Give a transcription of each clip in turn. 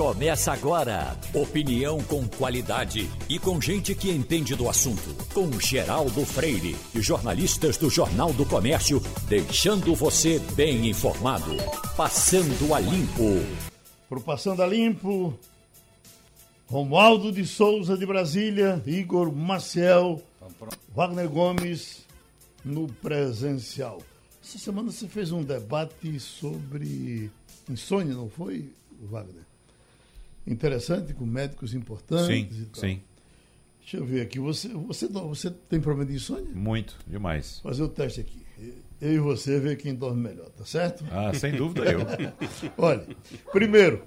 Começa agora. Opinião com qualidade e com gente que entende do assunto. Com Geraldo Freire e jornalistas do Jornal do Comércio, deixando você bem informado. Passando a Limpo. Pro Passando a Limpo, Romualdo de Souza de Brasília, Igor Maciel, Wagner Gomes no presencial. Essa semana você fez um debate sobre insônia, não foi, Wagner? Interessante, com médicos importantes Sim, e tal. sim. Deixa eu ver aqui. Você, você, você tem problema de insônia? Muito, demais. Fazer o teste aqui. Eu e você ver quem dorme melhor, tá certo? Ah, sem dúvida eu. Olha, primeiro,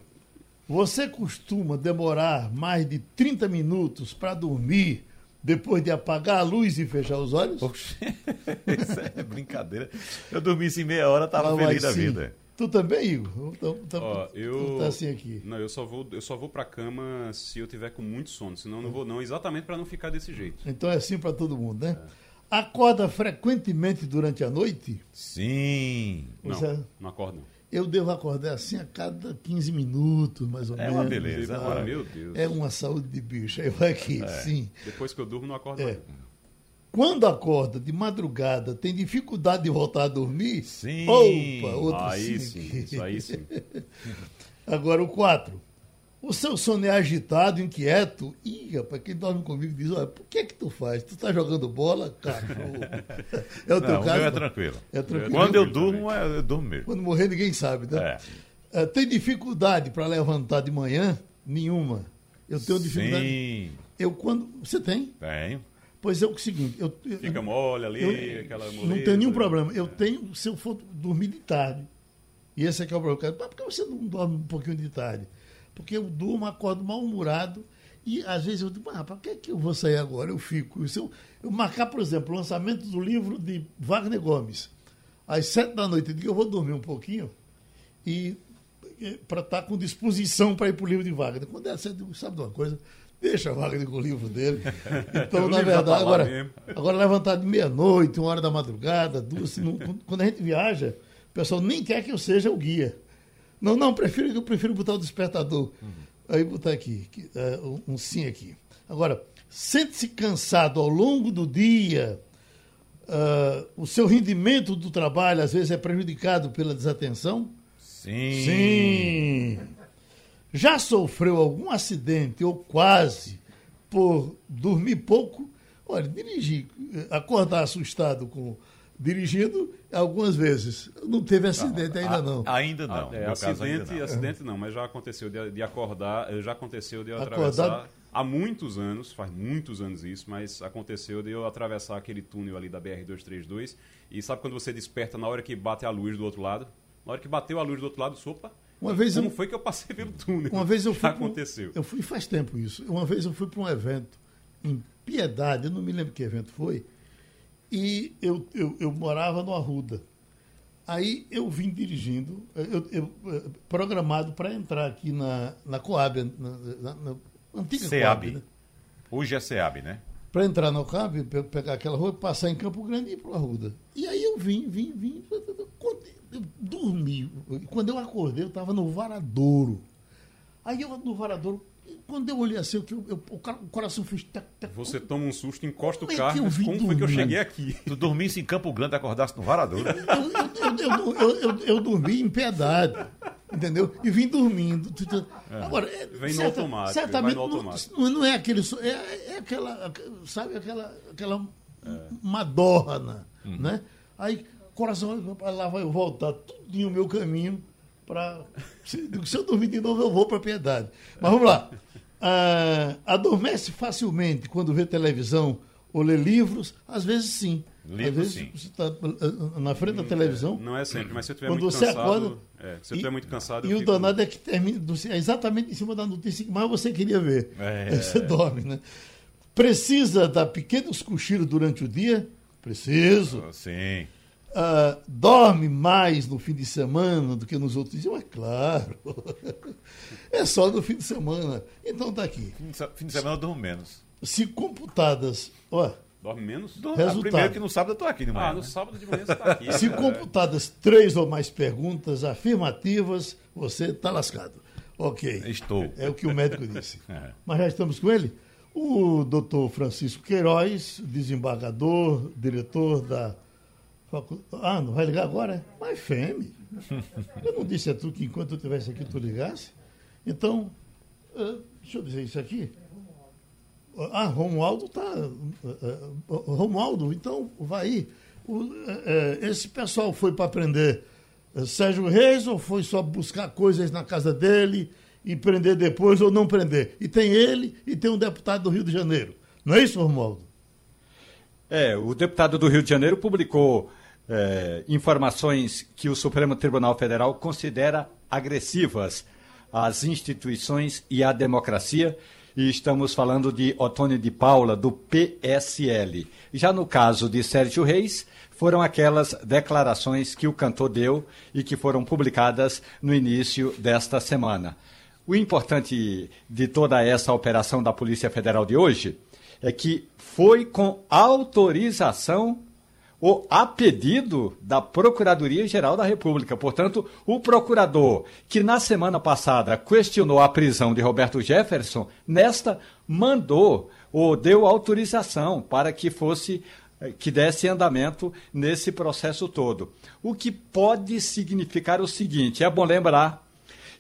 você costuma demorar mais de 30 minutos para dormir depois de apagar a luz e fechar os olhos? Poxa, isso é brincadeira. Eu dormisse em meia hora, tava Ah, feliz da sim. vida. Tu também, Igor? Então, tá, Ó, eu. tu tá assim aqui. Não, eu só vou, eu só vou pra cama se eu tiver com muito sono, senão eu não vou não, exatamente pra não ficar desse jeito. Então é assim para todo mundo, né? Acorda frequentemente durante a noite? Sim. Não, Você- não acordo não. Eu devo acordar assim a cada 15 minutos, mais ou É menos. uma beleza, é uma Meu Deus. É uma saúde de bicho. Aí vai aqui, sim. Depois que eu durmo, não acordo É. mais. Quando acorda de madrugada, tem dificuldade de voltar a dormir? Sim. Opa, outro Aí sim. sim, isso aí sim. Agora o 4. O seu sono é agitado, inquieto. Ih, rapaz, quem dorme comigo diz, olha, por que que tu faz? Tu tá jogando bola, cachorro? É o teu Não, o caso? meu é tranquilo. É tranquilo. Quando eu durmo, é- eu durmo mesmo. Quando morrer, ninguém sabe, né? É. É, tem dificuldade para levantar de manhã? Nenhuma. Eu tenho dificuldade. Sim, Eu quando. Você tem? tenho. Pois é o seguinte. Eu, eu- Fica mole ali, eu- aquela Não tem nenhum problema. Eu tenho se eu for dormir de tarde. E esse é que é o problema. Mas por que você não dorme um pouquinho de tarde? Porque eu durmo, acordo mal-humorado. E às vezes eu digo, ah, para que, é que eu vou sair agora? Eu fico. Se eu, eu marcar, por exemplo, o lançamento do livro de Wagner Gomes, às sete da noite, eu digo, eu vou dormir um pouquinho e para estar com disposição para ir para o livro de Wagner. Quando é digo, sabe de uma coisa? Deixa Wagner com o livro dele. Então, na verdade, tá lá agora, mesmo. agora levantar de meia-noite, uma hora da madrugada, duas, não- quando a gente viaja, o pessoal nem quer que eu seja o guia. Não, não, prefiro, eu prefiro botar o despertador. Aí botar aqui, que, é, um, sim aqui. Agora, sente-se cansado ao longo do dia, ah, o seu rendimento do trabalho às vezes é prejudicado pela desatenção? Sim. Sim. Já sofreu algum acidente ou quase por dormir pouco? Olha, dirigir, acordar assustado com dirigindo algumas vezes. Não teve acidente ainda não. A- Ainda não. Ah, é, caso, ainda acidente, não. acidente não, mas já aconteceu de, de acordar, eh, já aconteceu de eu Acordar- atravessar há muitos anos, faz muitos anos isso, mas aconteceu de eu atravessar aquele túnel ali da BR-232 e sabe quando você desperta na hora que bate a luz do outro lado? Na hora que bateu a luz do outro lado, sopa, Uma vez como eu, foi que eu passei pelo túnel? uma vez eu fui Já um- aconteceu. eu fui faz tempo isso. Uma vez eu fui para um evento em Piedade, eu não me lembro que evento foi, e eu, eu, eu morava no Arruda. Aí eu vim dirigindo, eu, eu, programado para entrar aqui na, na Coab, na, na- na antiga SEAB. Coab, né? Hoje é SEAB, né? para entrar no Coab, pe- pegar aquela rua, passar em Campo Grande e ir para o Arruda. E aí eu vim, vim, vim. Eu dormi. Quando eu acordei, eu estava no Varadouro. Aí eu no Varadouro, quando eu olhei assim, eu, eu- o, coração fez. tac, tac, Você toma um susto, encosta o Como é que carro, vim como foi que eu dormir? cheguei aqui? Tu dormisse em Campo Grande e acordasse no Varadouro. eu, eu, eu, eu, eu, eu dormi em piedade. Entendeu? E vim dormindo. Agora, é, Vem no automático, Certamente vai no não- automático. Não, não é aquele. É, é aquela. Sabe, aquela. aquela madorna. Né? Aí, coração, lá vai eu voltar tudinho o meu caminho para. Se, se eu dormir de novo, eu vou para piedade. Mas vamos lá. Ah, adormece facilmente quando vê televisão ou lê livros? Às vezes sim. Livro, Às vezes sim. você está na frente da televisão. Não é sempre, mas se eu estiver muito você cansado. acorda. é, se eu estiver muito cansado, E o fico- danado é que termina é exatamente em cima da notícia que mais você queria ver. É. Você dorme, né? Precisa dar pequenos cochilos durante o dia? Preciso. Sim. Ah, dorme mais no fim de semana do que nos outros dias? É claro. É só no fim de semana. Então tá aqui. Fim de se- Fim de semana eu durmo menos. Se computadas, ó, Dorme menos? Durmo- Resultado. Primeiro que no sábado eu tô aqui de manhã. Ah, no né? sábado de manhã você tá aqui. se É. computadas três ou mais perguntas afirmativas, você tá lascado. Ok. Estou. É o que o médico disse. É. Mas já estamos com ele? O doutor Francisco Queiroz, desembargador, diretor da. Ah, não vai ligar agora? Mas fêmea. Eu não disse a tu que enquanto eu estivesse aqui tu ligasse? Então, uh, deixa eu dizer isso aqui. Ah, Romualdo está. Uh, uh, Romualdo, então vai aí. O, esse pessoal foi para prender Sérgio Reis ou foi só buscar coisas na casa dele? e prender depois ou não prender. E tem ele e tem um deputado do Rio de Janeiro. Não é isso, Romualdo? É, o deputado do Rio de Janeiro publicou é, informações que o Supremo Tribunal Federal considera agressivas às instituições e à democracia. E estamos falando de Otônio de Paula, do PSL. Já no caso de Sérgio Reis, foram aquelas declarações que o cantor deu e que foram publicadas no início desta semana. O importante de toda essa operação da Polícia Federal de hoje é que foi com autorização ou a pedido da Procuradoria-Geral da República. Portanto, o procurador que na semana passada questionou a prisão de Roberto Jefferson, nesta mandou ou deu autorização para que fosse eh, que desse andamento nesse processo todo. O que pode significar o seguinte: é bom lembrar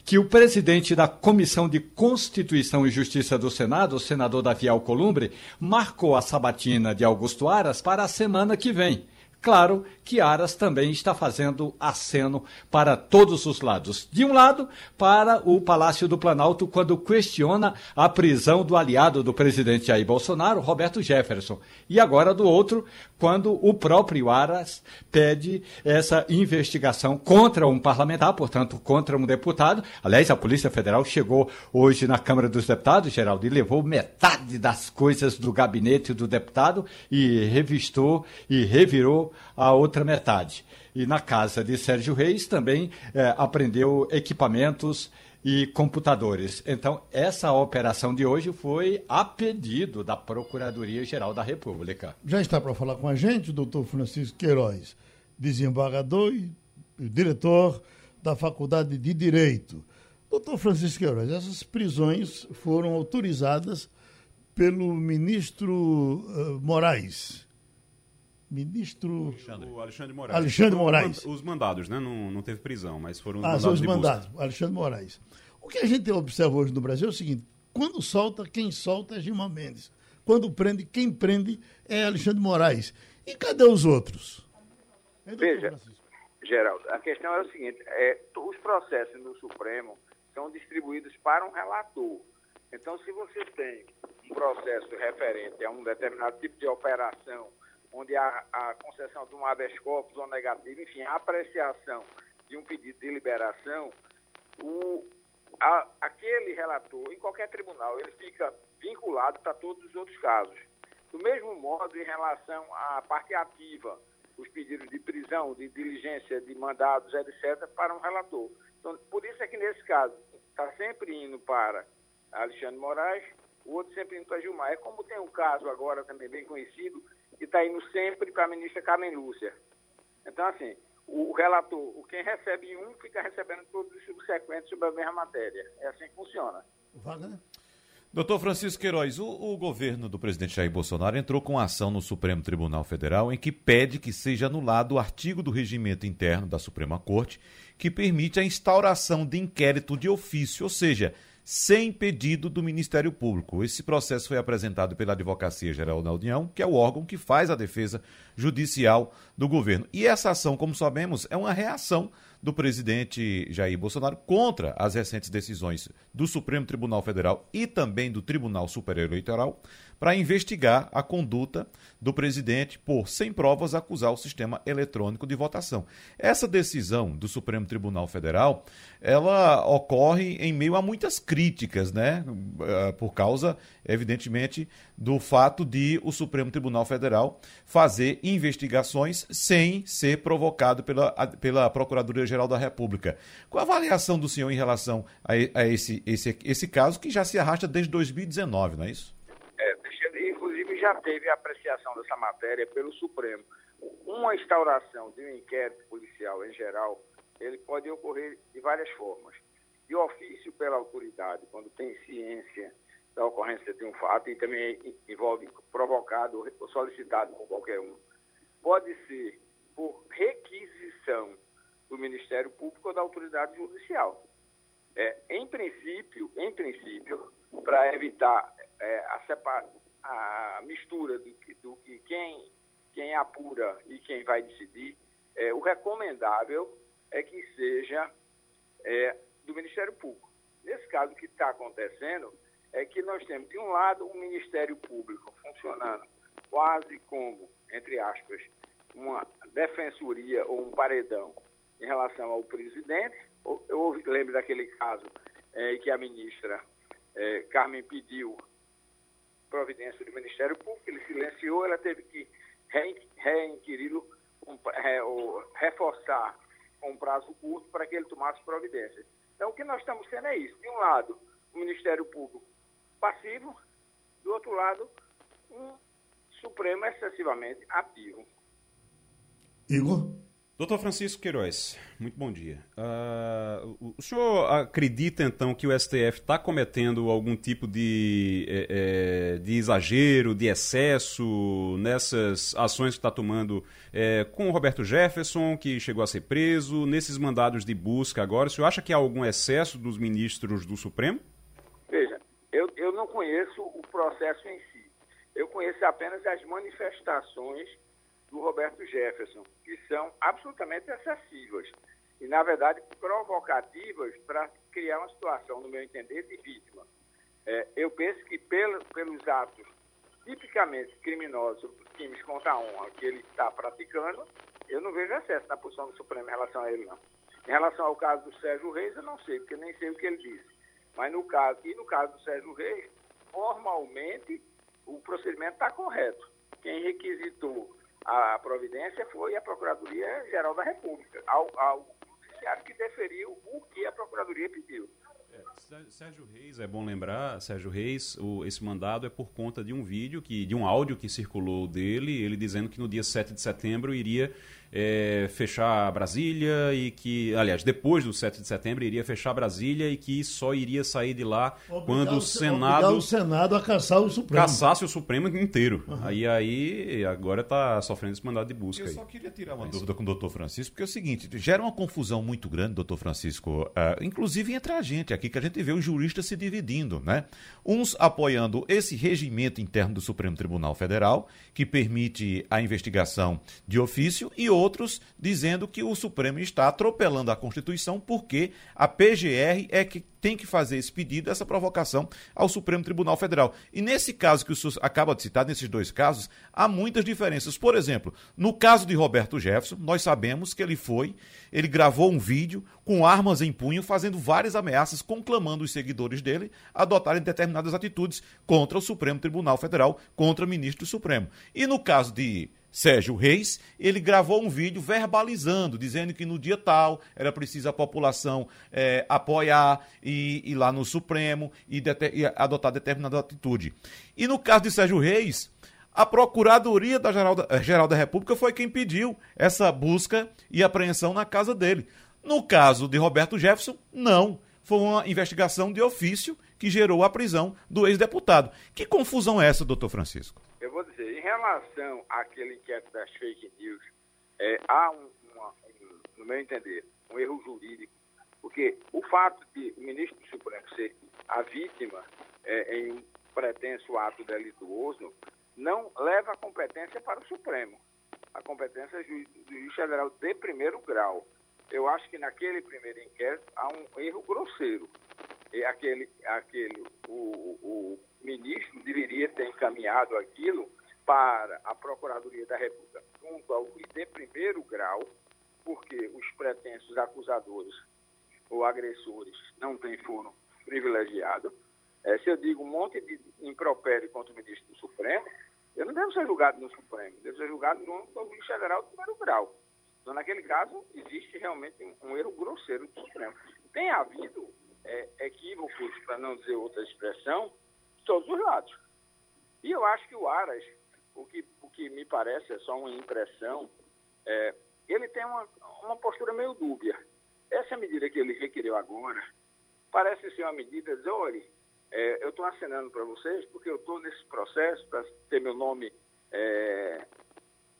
que o presidente da Comissão de Constituição e Justiça do Senado, o senador Davi Alcolumbre, marcou a sabatina de Augusto Aras para a semana que vem. Claro que Aras também está fazendo aceno para todos os lados. De um lado, para o Palácio do Planalto, quando questiona a prisão do aliado do presidente Jair Bolsonaro, Roberto Jefferson. E agora, do outro, quando o próprio Aras pede essa investigação contra um parlamentar, portanto, contra um deputado. Aliás, a Polícia Federal chegou hoje na Câmara dos Deputados, Geraldo, e levou metade das coisas do gabinete do deputado e revistou e revirou a outra metade. E na casa de Sérgio Reis também é, apreendeu equipamentos e computadores. Então, essa operação de hoje foi a pedido da Procuradoria-Geral da República. Já está para falar com a gente o doutor Francisco Queiroz, desembargador e diretor da Faculdade de Direito. Doutor Francisco Queiroz, essas prisões foram autorizadas pelo ministro uh, Moraes ministro Alexandre, o Alexandre Moraes. Alexandre Moraes. Os mandados, né? Não, não teve prisão, mas foram os ah, mandados. São os mandados, busca. Alexandre Moraes. O que a gente observa hoje no Brasil é o seguinte: quando solta, quem solta é Gilmar Mendes. Quando prende, quem prende é Alexandre Moraes. E cadê os outros? Veja, Geraldo, a questão é o seguinte: é, os processos no Supremo são distribuídos para um relator. Então, se você tem um processo referente a um determinado tipo de operação onde há a concessão de um habeas corpus ou negativo, enfim, a apreciação de um pedido de liberação, o, a, aquele relator, em qualquer tribunal, ele fica vinculado para todos os outros casos. Do mesmo modo, em relação à parte ativa, os pedidos de prisão, de diligência de mandados, etc., para um relator. Então, por isso é que, nesse caso, está sempre indo para Alexandre Moraes, o outro sempre indo para Gilmar. É como tem um caso agora também bem conhecido, que está indo sempre para a ministra Carmen Lúcia. Então, assim, o relator, o quem recebe um, fica recebendo todos os subsequentes sobre a mesma matéria. É assim que funciona. Wagner? Doutor Francisco Queiroz, o, o, governo do presidente Jair Bolsonaro entrou com ação no Supremo Tribunal Federal em que pede que seja anulado o artigo do regimento interno da Suprema Corte que permite a instauração de inquérito de ofício, ou seja, sem pedido do Ministério Público. Esse processo foi apresentado pela Advocacia Geral da União, que é o órgão que faz a defesa judicial do governo. E essa ação, como sabemos, é uma reação do presidente Jair Bolsonaro contra as recentes decisões do Supremo Tribunal Federal e também do Tribunal Superior Eleitoral para investigar a conduta do presidente por, sem provas, acusar o sistema eletrônico de votação. Essa decisão do Supremo Tribunal Federal, ela ocorre em meio a muitas críticas, né? Eh, por causa, evidentemente, do fato de o Supremo Tribunal Federal fazer investigações sem ser provocado pela, pela Procuradoria-Geral da República. Qual a avaliação do senhor em relação a, a esse, esse, esse caso que já se arrasta desde 2019, não é isso? Já teve a apreciação dessa matéria pelo Supremo. Uma instauração de um inquérito policial em geral, ele pode ocorrer de várias formas. De ofício pela autoridade, quando tem ciência da ocorrência de um fato e também envolve provocado ou solicitado por qualquer um, pode ser por requisição do Ministério Público ou da autoridade judicial. É, em princípio, em princípio, para evitar é, a, separa, a mistura do que, do que quem, quem apura e quem vai decidir, é, o recomendável é que seja é, do Ministério Público. Nesse caso, o que está acontecendo é que nós temos, de um lado, um Ministério Público funcionando quase como, entre aspas, uma defensoria ou um paredão em relação ao presidente. Eu lembro daquele caso é, que a ministra é, Carmen pediu providência do Ministério Público, ele silenciou, ela teve que reinquiri-lo, um, é, reforçar com um prazo curto para que ele tomasse providência. Então, o que nós estamos sendo é isso. De um lado, o Ministério Público passivo, do outro lado, um Supremo excessivamente ativo. Igor? Doutor Francisco Queiroz, muito bom dia. Uh, o senhor acredita, então, que o STF está cometendo algum tipo de, é, é, de exagero, de excesso nessas ações que está tomando é, com o Roberto Jefferson, que chegou a ser preso, nesses mandados de busca agora? O senhor acha que há algum excesso dos ministros do Supremo? Veja, eu, eu não conheço o processo em si. Eu conheço apenas as manifestações do Roberto Jefferson, que são absolutamente excessivas e, na verdade, provocativas para criar uma situação, no meu entender, de vítima. É, eu penso que pelo, pelos atos tipicamente criminosos, crimes contra a honra que ele está praticando, eu não vejo excesso na posição do Supremo em relação a ele, não. Em relação ao caso do Sérgio Reis, eu não sei, porque nem sei o que ele disse. Mas no caso, e no caso do Sérgio Reis, formalmente o procedimento está correto. Quem requisitou a providência foi a Procuradoria-Geral da República, ao, ao judiciário que deferiu o que a Procuradoria pediu. É, Sérgio Reis, é bom lembrar, Sérgio Reis, o, esse mandado é por conta de um vídeo, que, de um áudio que circulou dele, ele dizendo que no dia 7 de setembro iria é, fechar Brasília e que, aliás, depois do 7 de setembro iria fechar Brasília e que só iria sair de lá obrigar quando o, Senado o Senado a caçar o Supremo. Caçasse o Supremo inteiro. Uhum. Aí aí agora está sofrendo esse mandado de busca. Eu aí. só queria tirar uma dúvida com o doutor Francisco, porque é o seguinte, gera uma confusão muito grande, doutor Francisco, uh, inclusive entre a gente aqui, que a gente vê os juristas se dividindo, né? Uns apoiando esse regimento interno do Supremo Tribunal Federal, que permite a investigação de ofício, e outros outros dizendo que o Supremo está atropelando a Constituição porque a PGR é que tem que fazer esse pedido, essa provocação ao Supremo Tribunal Federal. E nesse caso que o senhor acaba de citar, nesses dois casos, há muitas diferenças. Por exemplo, no caso de Roberto Jefferson, nós sabemos que ele foi, ele gravou um vídeo com armas em punho, fazendo várias ameaças, conclamando os seguidores dele a adotarem determinadas atitudes contra o Supremo Tribunal Federal, contra o ministro Supremo. E no caso de Sérgio Reis, ele gravou um vídeo verbalizando, dizendo que no dia tal era preciso a população é, apoiar e ir lá no Supremo e, e, adotar determinada atitude. E no caso de Sérgio Reis, a Procuradoria da Geral, da Geral da República foi quem pediu essa busca e apreensão na casa dele. No caso de Roberto Jefferson, não. Foi uma investigação de ofício que gerou a prisão do ex-deputado. Que confusão é essa, doutor Francisco? Eu vou relação àquele inquérito das fake news, é, há, um, uma, um, no meu entender, um erro jurídico, porque o fato de o ministro do Supremo ser a vítima é, em um pretenso ato delituoso não leva a competência para o Supremo. A competência é do juiz federal de primeiro grau. Eu acho que naquele primeiro inquérito há um erro grosseiro. E aquele, aquele, o, o ministro deveria ter encaminhado aquilo para a Procuradoria da República junto ao juiz de primeiro grau, porque os pretensos acusadores ou agressores não têm foro privilegiado. É, se eu digo um monte de impropério contra o ministro do Supremo, eu não devo ser julgado no Supremo, devo ser julgado junto ao juiz federal de primeiro grau. Então, naquele caso, existe realmente um, um erro grosseiro do Supremo. Tem havido é, equívocos, para não dizer outra expressão, de todos os lados. E eu acho que o Aras, o que, o que me parece é só uma impressão, é, ele tem uma, uma postura meio dúbia. Essa medida que ele requeriu agora, parece ser uma medida, dizer, olha, é, eu estou assinando para vocês porque eu estou nesse processo para ter meu nome é,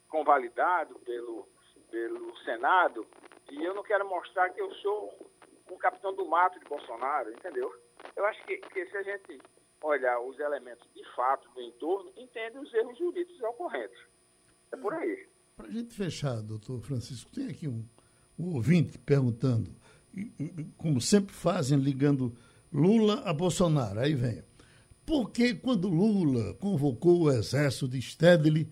convalidado pelo, pelo Senado e eu não quero mostrar que eu sou um capitão do mato de Bolsonaro, entendeu? Eu acho que, que se a gente olhar os elementos de fato do entorno, entende os erros jurídicos ocorrentes. É por aí. Para a gente fechar, doutor Francisco, tem aqui um, um ouvinte perguntando, como sempre fazem, ligando Lula a Bolsonaro. Aí vem. Por que quando Lula convocou o exército de Stedley,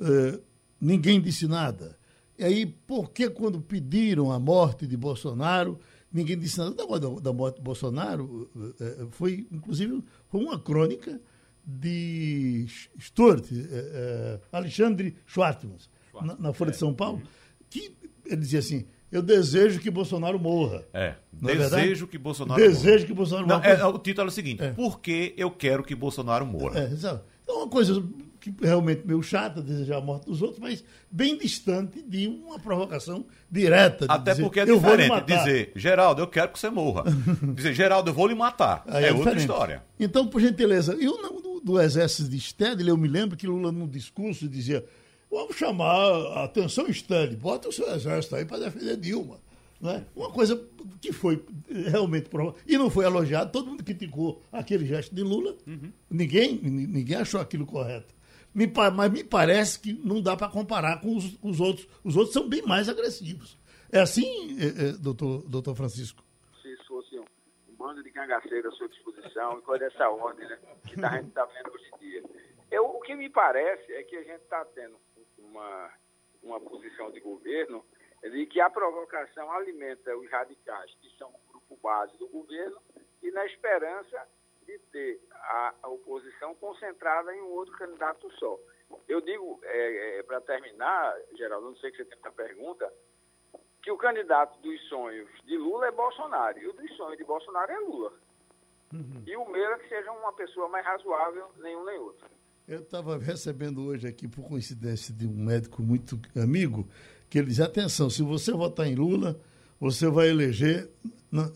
uh, ninguém disse nada? E aí, por que quando pediram a morte de Bolsonaro, ninguém disse nada? Da, da morte de Bolsonaro uh, foi, inclusive, foi uma crônica de Stuart, uh, Alexandre Schwartzman, na, na Folha de São Paulo, que ele dizia assim, eu desejo que Bolsonaro morra. É. Não desejo é que Bolsonaro desejo morra. que Bolsonaro morra. É, o título é o seguinte: é. Por que eu quero que Bolsonaro morra? É, exato. Então, uma coisa que realmente meio chata, desejar a morte dos outros, mas bem distante de uma provocação direta. De Até dizer, porque é diferente dizer, Geraldo, eu quero que você morra. dizer, Geraldo, eu vou lhe matar. Aí é, é outra história. Então, por gentileza, eu não, do, do exército de Stedley, eu me lembro que Lula, num discurso, dizia. Vamos chamar a atenção, Stanley, bota o seu exército aí para defender Dilma. Né? Uma coisa que foi realmente provada. E não foi elogiado, todo mundo criticou aquele gesto de Lula. Uhum. Ninguém, ninguém achou aquilo correto. Me, mas me parece que não dá para comparar com os, os, outros. Os outros são bem mais agressivos. É assim, é, é, doutor, doutor Francisco? Se fosse um, um bando de cangaceiros à sua disposição, e coisa dessa ordem né, que a gente está vendo hoje em dia. Eu, o que me parece é que a gente está tendo uma, uma posição de governo de que a provocação alimenta os radicais, que são o grupo base do governo, e na esperança de ter a, a oposição concentrada em um outro candidato só. Eu digo, é, é, para terminar, Geraldo, não sei que você tem essa pergunta, que o candidato dos sonhos de Lula é Bolsonaro, e o dos sonhos de Bolsonaro é Lula. Uhum. E o meu é que seja uma pessoa mais razoável, nenhum nem outro. Eu estava recebendo hoje aqui, por coincidência, de um médico muito amigo, que ele diz, atenção, se você votar em Lula, você vai eleger.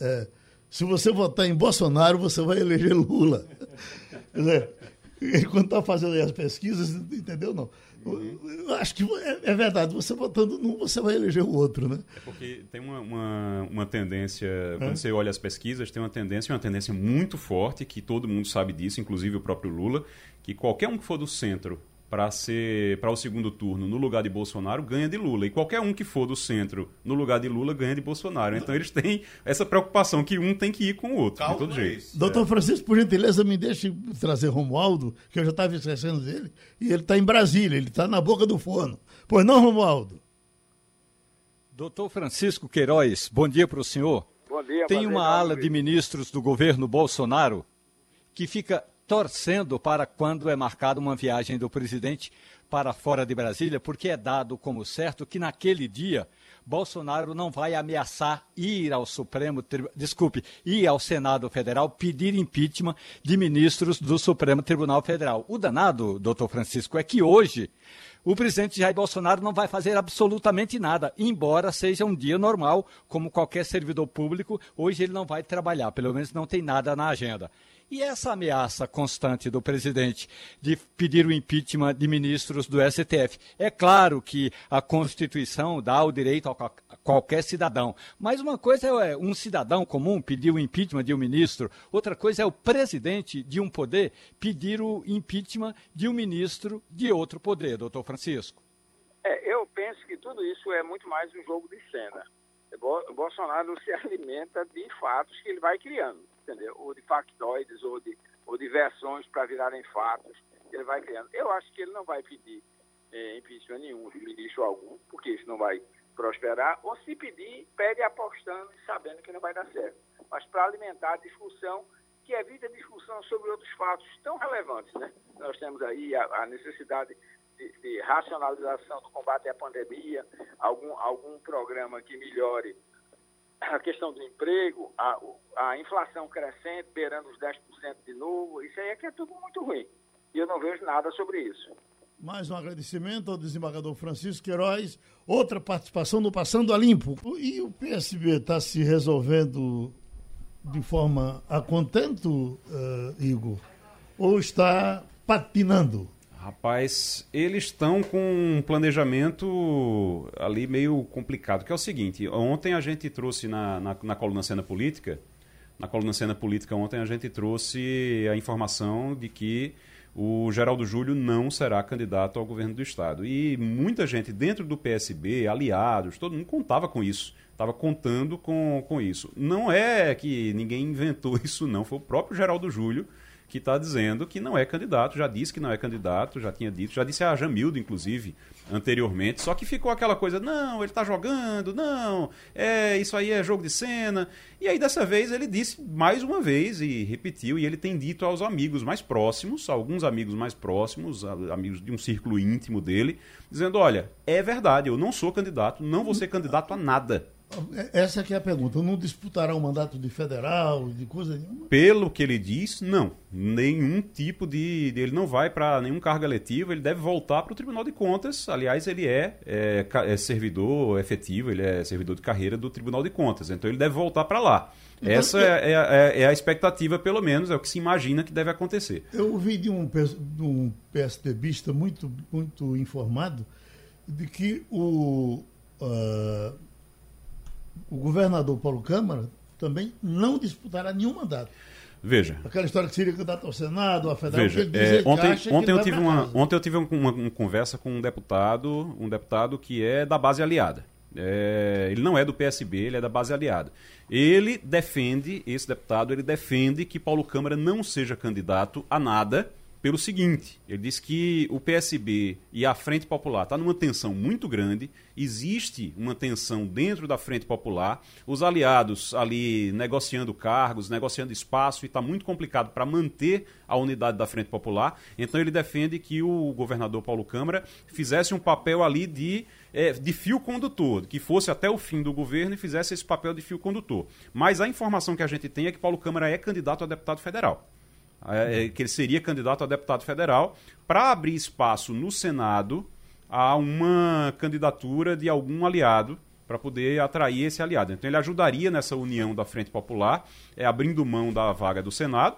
É, se você votar em Bolsonaro, você vai eleger Lula. Quer dizer, quando está fazendo as pesquisas, entendeu? Não. Eu acho que é, é, verdade, você votando num, você vai eleger o outro, né? É porque tem uma, uma, uma tendência, quando é? você olha as pesquisas, tem uma tendência, uma tendência muito forte, que todo mundo sabe disso, inclusive o próprio Lula, que qualquer um que for do centro para ser para o segundo turno no lugar de Bolsonaro ganha de Lula. E qualquer um que for do centro no lugar de Lula ganha de Bolsonaro. Então eles têm essa preocupação que um tem que ir com o outro Calma de todo jeito. isso. doutor é. Francisco por gentileza me deixe trazer Romualdo que eu já estava esquecendo dele e ele está em Brasília ele está na boca do forno. Pois não Romualdo? Doutor Francisco Queiroz bom dia para o senhor. Bom dia tem uma ala de ministros do governo Bolsonaro que fica torcendo para quando é marcada uma viagem do presidente para fora de Brasília, porque é dado como certo que naquele dia Bolsonaro não vai ameaçar ir ao Supremo, desculpe, ir ao Senado Federal pedir impeachment de ministros do Supremo Tribunal Federal. O danado, doutor Francisco, é que hoje o presidente Jair Bolsonaro não vai fazer absolutamente nada, embora seja um dia normal, como qualquer servidor público, hoje ele não vai trabalhar, pelo menos não tem nada na agenda. E essa ameaça constante do presidente de pedir o impeachment de ministros do STF? É claro que a Constituição dá o direito a qualquer cidadão, mas uma coisa é um cidadão comum pedir o impeachment de um ministro, outra coisa é o presidente de um poder pedir o impeachment de um ministro de outro poder, doutor Francisco. É, eu penso que tudo isso é muito mais um jogo de cena. Bolsonaro se alimenta de fatos que ele vai criando entendeu? Ou de factoides, ou de, ou de versões para virarem fatos. Ele vai criando. Eu acho que ele não vai pedir é, impeachment nenhum ministro algum, porque isso não vai prosperar, ou se pedir, pede apostando e sabendo que não vai dar certo. Mas para alimentar a discussão, que evita a discussão sobre outros fatos tão relevantes, né? Nós temos aí a, a necessidade de, de, racionalização do combate à pandemia, algum, algum programa que melhore a questão do emprego, a, a inflação crescente, beirando os 10% de novo, isso aí é que é tudo muito ruim. E eu não vejo nada sobre isso. Mais um agradecimento ao desembargador Francisco Queiroz. Outra participação no Passando a Limpo. E o PSB está se resolvendo de forma a contento, uh, Igor? Ou está patinando? Rapaz, eles estão com um planejamento ali meio complicado, que é o seguinte, ontem a gente trouxe na, na, na coluna Cena Política, na coluna Cena Política ontem a gente trouxe a informação de que o Geraldo Júlio não será candidato ao governo do Estado. E muita gente dentro do PSB, aliados, todo mundo contava com isso, estava contando com, com isso. Não é que ninguém inventou isso, não, foi o próprio Geraldo Júlio que está dizendo que não é candidato, já disse que não é candidato, já tinha dito, já disse a Jamildo, inclusive, anteriormente, só que ficou aquela coisa, não, ele está jogando, não, é isso aí é jogo de cena. E aí dessa vez ele disse mais uma vez e repetiu, e ele tem dito aos amigos mais próximos, alguns amigos mais próximos, amigos de um círculo íntimo dele, dizendo: olha, é verdade, eu não sou candidato, não vou ser candidato a nada. Essa que é a pergunta. Não disputará um mandato de federal, de coisa nenhuma? Pelo que ele diz, não. Nenhum tipo de. Ele não vai para nenhum cargo eletivo, ele deve voltar para o Tribunal de Contas. Aliás, ele é, é, é, servidor efetivo, ele é servidor de carreira do Tribunal de Contas. Então ele deve voltar para lá. Então, Essa eu... é, é, é, a expectativa, pelo menos, é o que se imagina que deve acontecer. Eu ouvi de um, de um PSDBista muito, muito informado de que o. Uh o governador Paulo Câmara também não disputará nenhum mandato. Veja. Aquela história que seria candidato ao Senado, à federal, Veja, que é, ontem, ontem eu tive uma, ontem eu tive uma, uma, conversa com um deputado, um deputado que é da base aliada. É, ele não é do PSB, ele é da base aliada. Ele defende, esse deputado, ele defende que Paulo Câmara não seja candidato a nada pelo seguinte: ele diz que o PSB e a Frente Popular estão tá numa tensão muito grande, existe uma tensão dentro da Frente Popular, os aliados ali negociando cargos, negociando espaço, e está muito complicado para manter a unidade da Frente Popular. Então ele defende que o governador Paulo Câmara fizesse um papel ali de. É, de fio condutor, que fosse até o fim do governo e fizesse esse papel de fio condutor. Mas a informação que a gente tem é que Paulo Câmara é candidato a deputado federal. É, é, que ele seria candidato a deputado federal, para abrir espaço no Senado a uma candidatura de algum aliado para poder atrair esse aliado. Então ele ajudaria nessa união da Frente Popular, é, abrindo mão da vaga do Senado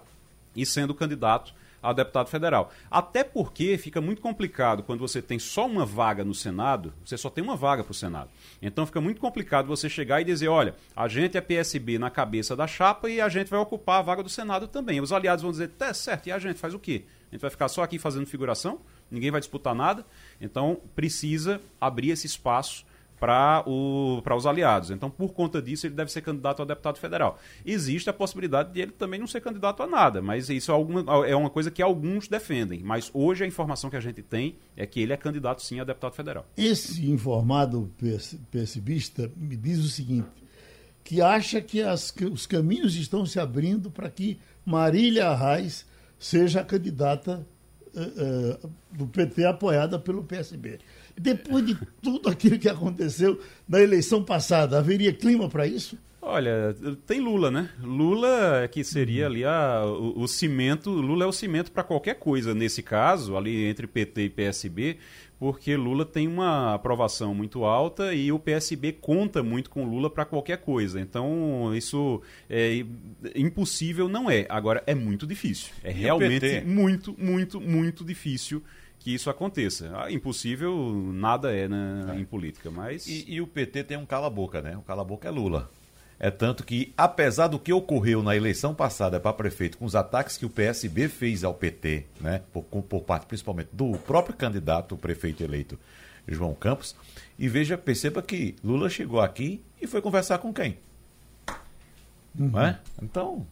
e sendo candidato a deputado federal. Até porque fica muito complicado quando você tem só uma vaga no Senado, você só tem uma vaga para o Senado. Então fica muito complicado você chegar e dizer: olha, a gente é PSB na cabeça da chapa e a gente vai ocupar a vaga do Senado também. Os aliados vão dizer: tá certo, e a gente faz o quê? A gente vai ficar só aqui fazendo figuração? Ninguém vai disputar nada? Então precisa abrir esse espaço para os aliados. Então, por conta disso, ele deve ser candidato a deputado federal. Existe a possibilidade de ele também não ser candidato a nada, mas isso é, alguma, é uma coisa que alguns defendem. Mas hoje a informação que a gente tem é que ele é candidato sim a deputado federal. Esse informado pessimista me diz o seguinte: que acha que, as, os caminhos estão se abrindo para que Marília Arraes seja a candidata uh, uh, do PT apoiada pelo PSB. Depois de tudo aquilo que aconteceu na eleição passada, haveria clima para isso? Olha, tem Lula, né? Lula que seria ali a, o, o cimento, Lula é o cimento para qualquer coisa nesse caso, ali entre PT e PSB, porque Lula tem uma aprovação muito alta e o PSB conta muito com Lula para qualquer coisa. Então, isso é impossível não é. Agora é muito difícil. É realmente muito, muito, muito difícil que isso aconteça. Ah, impossível nada é né, em política, mas... E, e o PT tem um cala-boca, né? O cala-boca é Lula. É tanto que, apesar do que ocorreu na eleição passada para prefeito, com os ataques que o PSB fez ao PT, né, por, por parte principalmente do próprio candidato, o prefeito eleito João Campos, e veja, perceba que Lula chegou aqui e foi conversar com quem? Uhum. É? Então,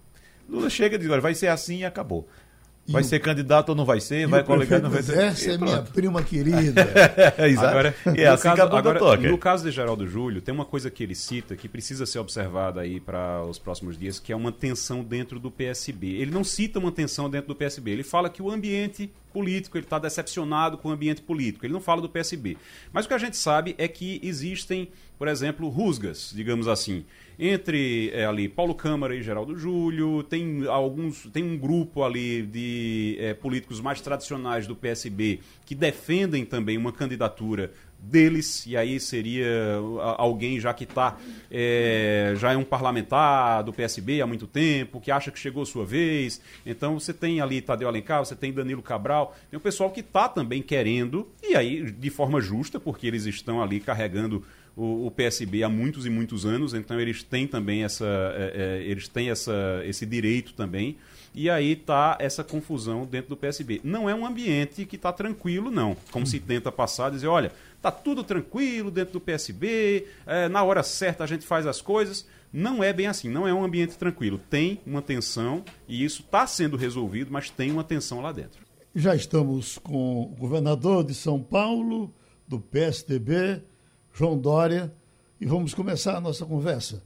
Lula chega e diz: olha, vai ser assim e acabou. Vai ser candidato ou não vai ser? Vai coligar ou não vai ser? Essa é minha prima querida. Exato. Agora, é assim caso, que a bunda agora, toca. No caso de Geraldo Júlio, tem uma coisa que ele cita que precisa ser observada aí para os próximos dias, que é uma tensão dentro do PSB. Ele não cita uma tensão dentro do PSB. Ele fala que o ambiente político, ele está decepcionado com o ambiente político. Ele não fala do PSB. Mas o que a gente sabe é que existem, por exemplo, rusgas, digamos assim entre é, ali Paulo Câmara e Geraldo Júlio, tem alguns, tem um grupo ali de é, políticos mais tradicionais do PSB que defendem também uma candidatura deles, e aí seria alguém já que está, é, já é um parlamentar do PSB há muito tempo, que acha que chegou sua vez. Então você tem ali Tadeu Alencar, você tem Danilo Cabral, tem o pessoal que está também querendo, e aí de forma justa, porque eles estão ali carregando o, o, PSB há muitos e muitos anos, então eles têm também essa, é, é, eles têm essa, esse direito também. E aí está essa confusão dentro do PSB. Não é um ambiente que está tranquilo, não. Como se tenta passar, dizer, olha, tá tudo tranquilo dentro do PSB, é, na hora certa a gente faz as coisas. Não é bem assim, não é um ambiente tranquilo. Tem uma tensão e isso está sendo resolvido, mas tem uma tensão lá dentro. Já estamos com o governador de São Paulo, do PSDB, João Dória, e vamos começar a nossa conversa.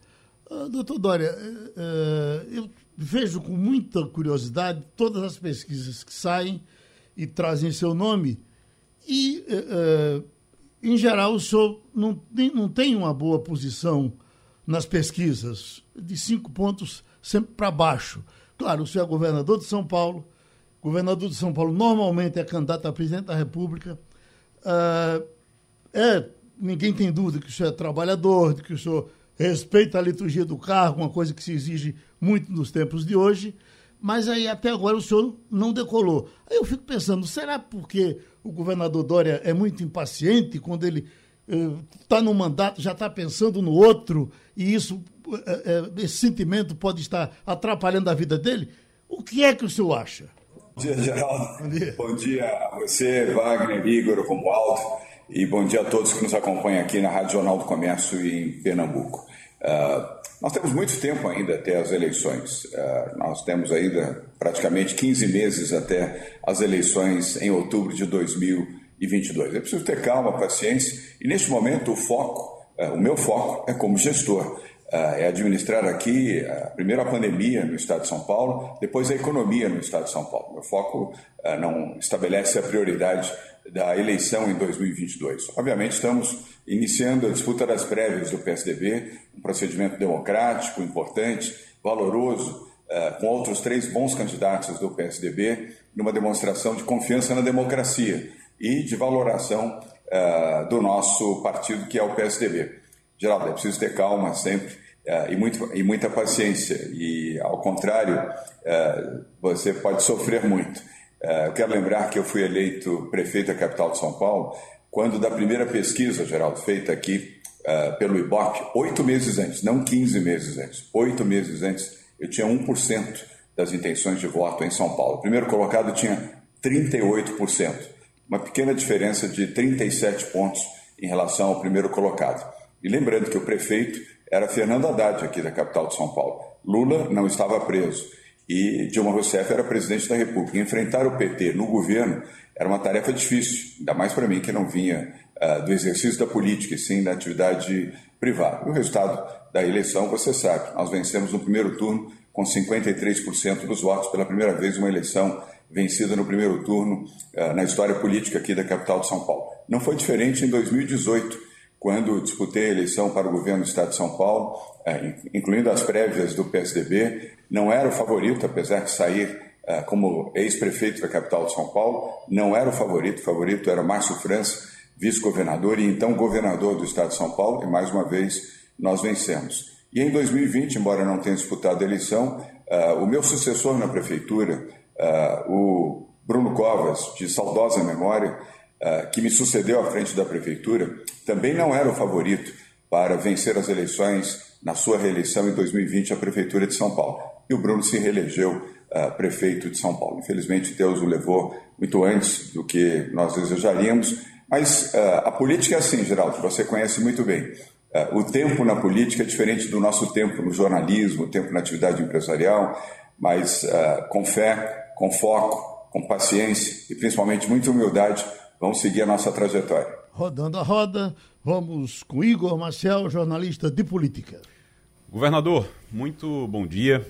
Uh, doutor Dória, uh, eu vejo com muita curiosidade todas as pesquisas que saem e trazem seu nome, e, uh, em geral, o senhor não tem, não tem uma boa posição nas pesquisas, de cinco pontos sempre para baixo. Claro, o senhor é governador de São Paulo, governador de São Paulo normalmente é candidato a presidente da República, é ninguém tem dúvida que o senhor é trabalhador, de que o senhor respeita a liturgia do cargo, uma coisa que se exige muito nos tempos de hoje, mas aí até agora o senhor não decolou. Aí eu fico pensando, será porque o governador Dória é muito impaciente quando ele está eh, no mandato, já está pensando no outro, e isso, eh, eh, esse sentimento pode estar atrapalhando a vida dele? O que é que o senhor acha? Bom dia, Geraldo. Bom dia, Bom dia a você, Wagner, Igor, Romualdo e bom dia a todos que nos acompanham aqui na Rádio Jornal do Comércio em Pernambuco. Uh, nós temos muito tempo ainda até as eleições. Uh, nós temos ainda praticamente 15 meses até as eleições em outubro de 2022. É preciso ter calma, paciência e neste momento o foco, uh, o meu foco é como gestor. é administrar aqui, primeiro a pandemia no estado de São Paulo, depois a economia no estado de São Paulo. Meu foco não estabelece a prioridade da eleição em 2022. Obviamente, estamos iniciando a disputa das prévias do PSDB, um procedimento democrático, importante, valoroso, eh, com outros três bons candidatos do PSDB, numa demonstração de confiança na democracia e de valoração eh, do nosso partido, que é o PSDB. Geraldo, é preciso ter calma sempre eh, e, muito, e muita paciência, e ao contrário, você pode sofrer muito. Eu quero lembrar que eu fui eleito prefeito da capital de São Paulo quando da primeira pesquisa, Geraldo, feita aqui uh, pelo IBOP, oito meses antes, não 15 meses antes, oito meses antes, eu tinha 1% das intenções de voto em São Paulo. O primeiro colocado tinha 38%, uma pequena diferença de 37 pontos em relação ao primeiro colocado. E lembrando que o prefeito era Fernando Haddad, aqui da capital de São Paulo. Lula não estava preso e Dilma Rousseff era presidente da República. Enfrentar o PT no governo era uma tarefa difícil, ainda mais para mim que não vinha uh, do exercício da política e sim da atividade privada. o resultado da eleição, você sabe, nós vencemos no primeiro turno com 53% dos votos, pela primeira vez uma eleição vencida no primeiro turno uh, na história política aqui da capital de São Paulo. Não foi diferente em 2018 quando disputei a eleição para o governo do Estado de São Paulo, é, incluindo as prévias do PSDB, não era o favorito, apesar de sair é, como ex-prefeito da capital de São Paulo, não era o favorito, o favorito era Márcio França, vice-governador e então governador do Estado de São Paulo, e mais uma vez nós vencemos. E em 2020, embora não tenha disputado a eleição, é, o meu sucessor na prefeitura, o Bruno Covas, de saudosa memória, que me sucedeu à frente da prefeitura, também não era o favorito para vencer as eleições na sua reeleição em 2020 à prefeitura de São Paulo. E o Bruno se reelegeu uh, prefeito de São Paulo. Infelizmente, Deus o levou muito antes do que nós desejaríamos, mas uh, a política é assim, Geraldo, você conhece muito bem. O tempo na política é diferente do nosso tempo no jornalismo, o tempo na atividade empresarial, mas com fé, com foco, com paciência e principalmente muita humildade, Vamos seguir a nossa trajetória. Rodando a roda, vamos com Igor Marcel, jornalista de política. Governador, muito bom dia.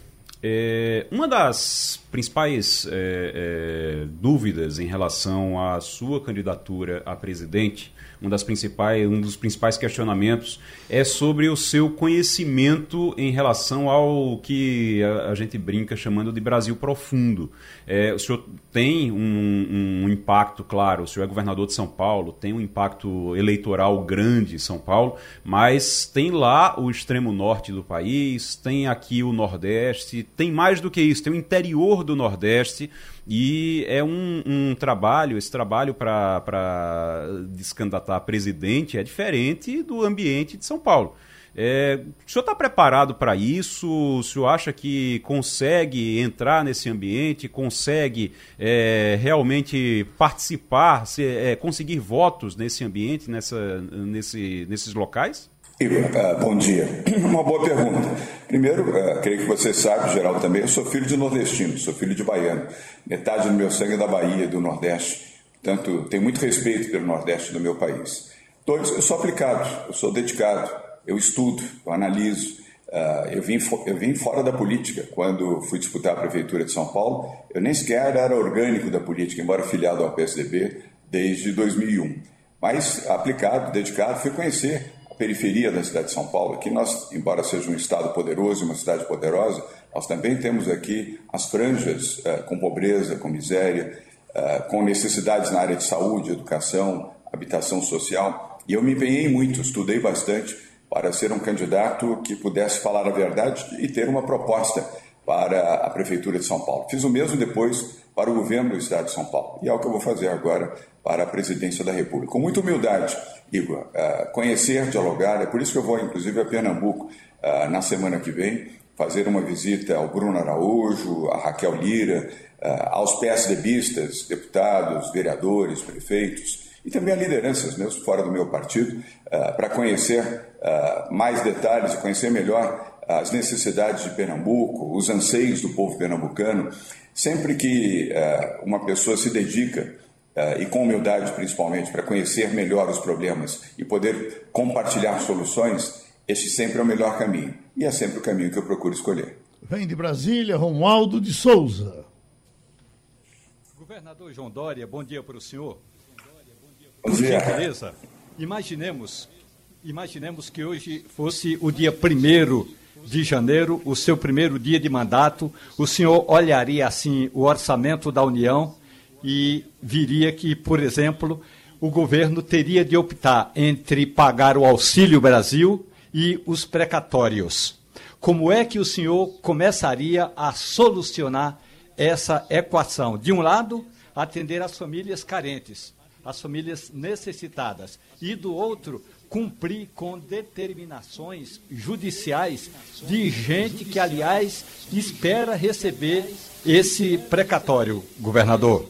É, uma das principais é, é, dúvidas em relação à sua candidatura a presidente um, das principais, um dos principais questionamentos é sobre o seu conhecimento em relação ao que a, a gente brinca chamando de Brasil profundo. É, o senhor tem um, um, impacto, claro, o senhor é governador de São Paulo, tem um impacto eleitoral grande em São Paulo, mas tem lá o extremo norte do país, tem aqui o Nordeste, tem mais do que isso, tem o interior do Nordeste e é um, um trabalho, esse trabalho para descandidatar a presidente é diferente do ambiente de São Paulo. É, o senhor está preparado para isso? O senhor acha que consegue entrar nesse ambiente, consegue é, realmente participar, se, é, conseguir votos nesse ambiente, nessa, nesse, nesses locais? Uh, bom dia. Uma boa pergunta. Primeiro, uh, creio que você sabe, Geraldo também, eu sou filho de nordestino, sou filho de baiano. Metade do meu sangue é da Bahia, do Nordeste. Portanto, tenho muito respeito pelo Nordeste do meu país. Dois, eu sou aplicado, eu sou dedicado, eu estudo, eu analiso. Uh, eu, vim eu vim fora da política quando fui disputar a Prefeitura de São Paulo. Eu nem sequer era orgânico da política, embora filiado ao PSDB desde 2001. Mas aplicado, dedicado, fui conhecer periferia da cidade de São Paulo. Aqui nós, embora seja um estado poderoso uma cidade poderosa, nós também temos aqui as franjas uh, com pobreza, com miséria, uh, com necessidades na área de saúde, educação, habitação social. E eu me empenhei muito, estudei bastante para ser um candidato que pudesse falar a verdade e ter uma proposta para a Prefeitura de São Paulo. Fiz o mesmo depois para o governo do Estado de São Paulo. E é o que eu vou fazer agora para a presidência da República. Com muita humildade, Igor, uh, conhecer, dialogar, é por isso que eu vou, inclusive, a Pernambuco uh, na semana que vem, fazer uma visita ao Bruno Araújo, a Raquel Lira, uh, aos PSDBistas, deputados, vereadores, prefeitos, e também a lideranças mesmo fora do meu partido, para conhecer mais detalhes e conhecer melhor as necessidades de Pernambuco, os anseios do povo pernambucano. Sempre que uma pessoa se dedica Uh, e com humildade principalmente, para conhecer melhor os problemas e poder compartilhar soluções, este sempre é o melhor caminho. E é sempre o caminho que eu procuro escolher. Vem de Brasília, Romualdo de Souza. Governador João Dória, bom dia para o senhor. Bom dia. Beleza? Imaginemos, imaginemos que hoje fosse o dia primeiro de janeiro, o seu primeiro dia de mandato, o senhor olharia assim o orçamento da União e viria que, por exemplo, o governo teria de optar entre pagar o Auxílio Brasil e os precatórios. Como é que o senhor começaria a solucionar essa equação? De um lado, atender as famílias carentes, as famílias necessitadas, e do outro, cumprir com determinações judiciais de gente que, aliás, espera receber esse precatório, governador.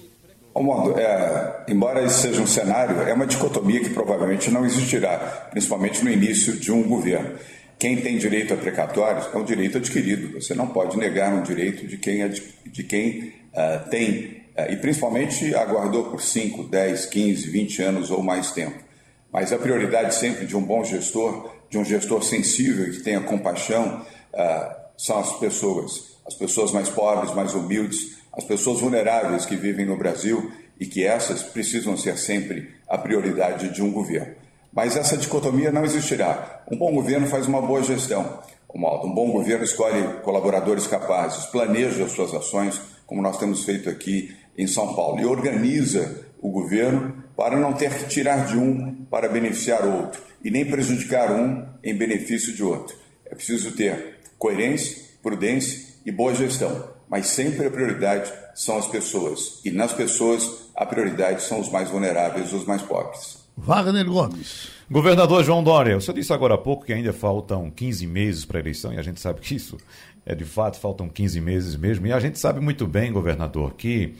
É, embora esse seja um cenário, é uma dicotomia que provavelmente não existirá, principalmente no início de um governo. Quem tem direito a precatórios é um direito adquirido. Você não pode negar um direito de quem, de quem uh, tem, uh, e principalmente aguardou por 5, 10, 15, 20 anos ou mais tempo. Mas a prioridade sempre de um bom gestor, de um gestor sensível que tenha compaixão, uh, são as pessoas. As pessoas mais pobres, mais humildes, as pessoas vulneráveis que vivem no Brasil e que essas precisam ser sempre a prioridade de um governo. Mas essa dicotomia não existirá. Um bom governo faz uma boa gestão. Um bom governo escolhe colaboradores capazes, planeja as suas ações, como nós temos feito aqui em São Paulo, e organiza o governo para não ter que tirar de um para beneficiar outro, e nem prejudicar um em benefício de outro. É preciso ter coerência, prudência e boa gestão mas sempre a prioridade são as pessoas. E nas pessoas, a prioridade são os mais vulneráveis, os mais pobres. Wagner Gomes. Governador João Dória, você disse agora há pouco que ainda faltam 15 meses para a eleição, e a gente sabe que isso é de fato, faltam 15 meses mesmo. E a gente sabe muito bem, governador, que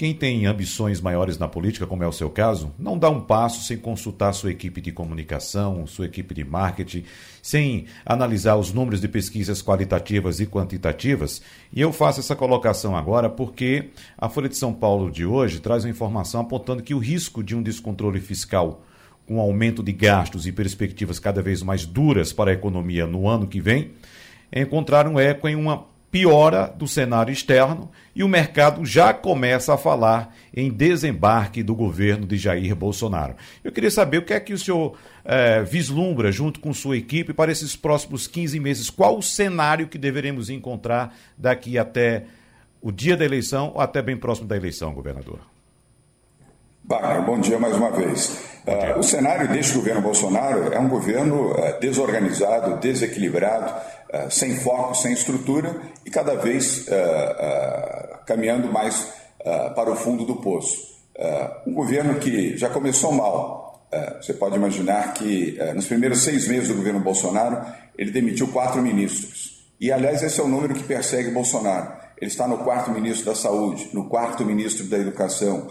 quem tem ambições maiores na política, como é o seu caso, não dá um passo sem consultar sua equipe de comunicação, sua equipe de marketing, sem analisar os números de pesquisas qualitativas e quantitativas. E eu faço essa colocação agora porque a Folha de São Paulo de hoje traz uma informação apontando que o risco de um descontrole fiscal com aumento de gastos e perspectivas cada vez mais duras para a economia no ano que vem encontraram eco em uma piora do cenário externo e o mercado já começa a falar em desembarque do governo de Jair Bolsonaro. Eu queria saber o que é que o senhor é, vislumbra, junto com sua equipe, para esses próximos 15 meses. Qual o cenário que deveremos encontrar daqui até o dia da eleição ou até bem próximo da eleição, governador? Wagner, bom dia mais uma vez. Uh, o cenário deste governo Bolsonaro é um governo uh, desorganizado, desequilibrado, uh, sem foco, sem estrutura e cada vez caminhando mais para o fundo do poço. um governo que já começou mal. você pode imaginar que nos primeiros seis meses do governo Bolsonaro ele demitiu quatro ministros. E, aliás, esse é o número que persegue Bolsonaro. Ele está no quarto ministro da Saúde, no quarto ministro da Educação,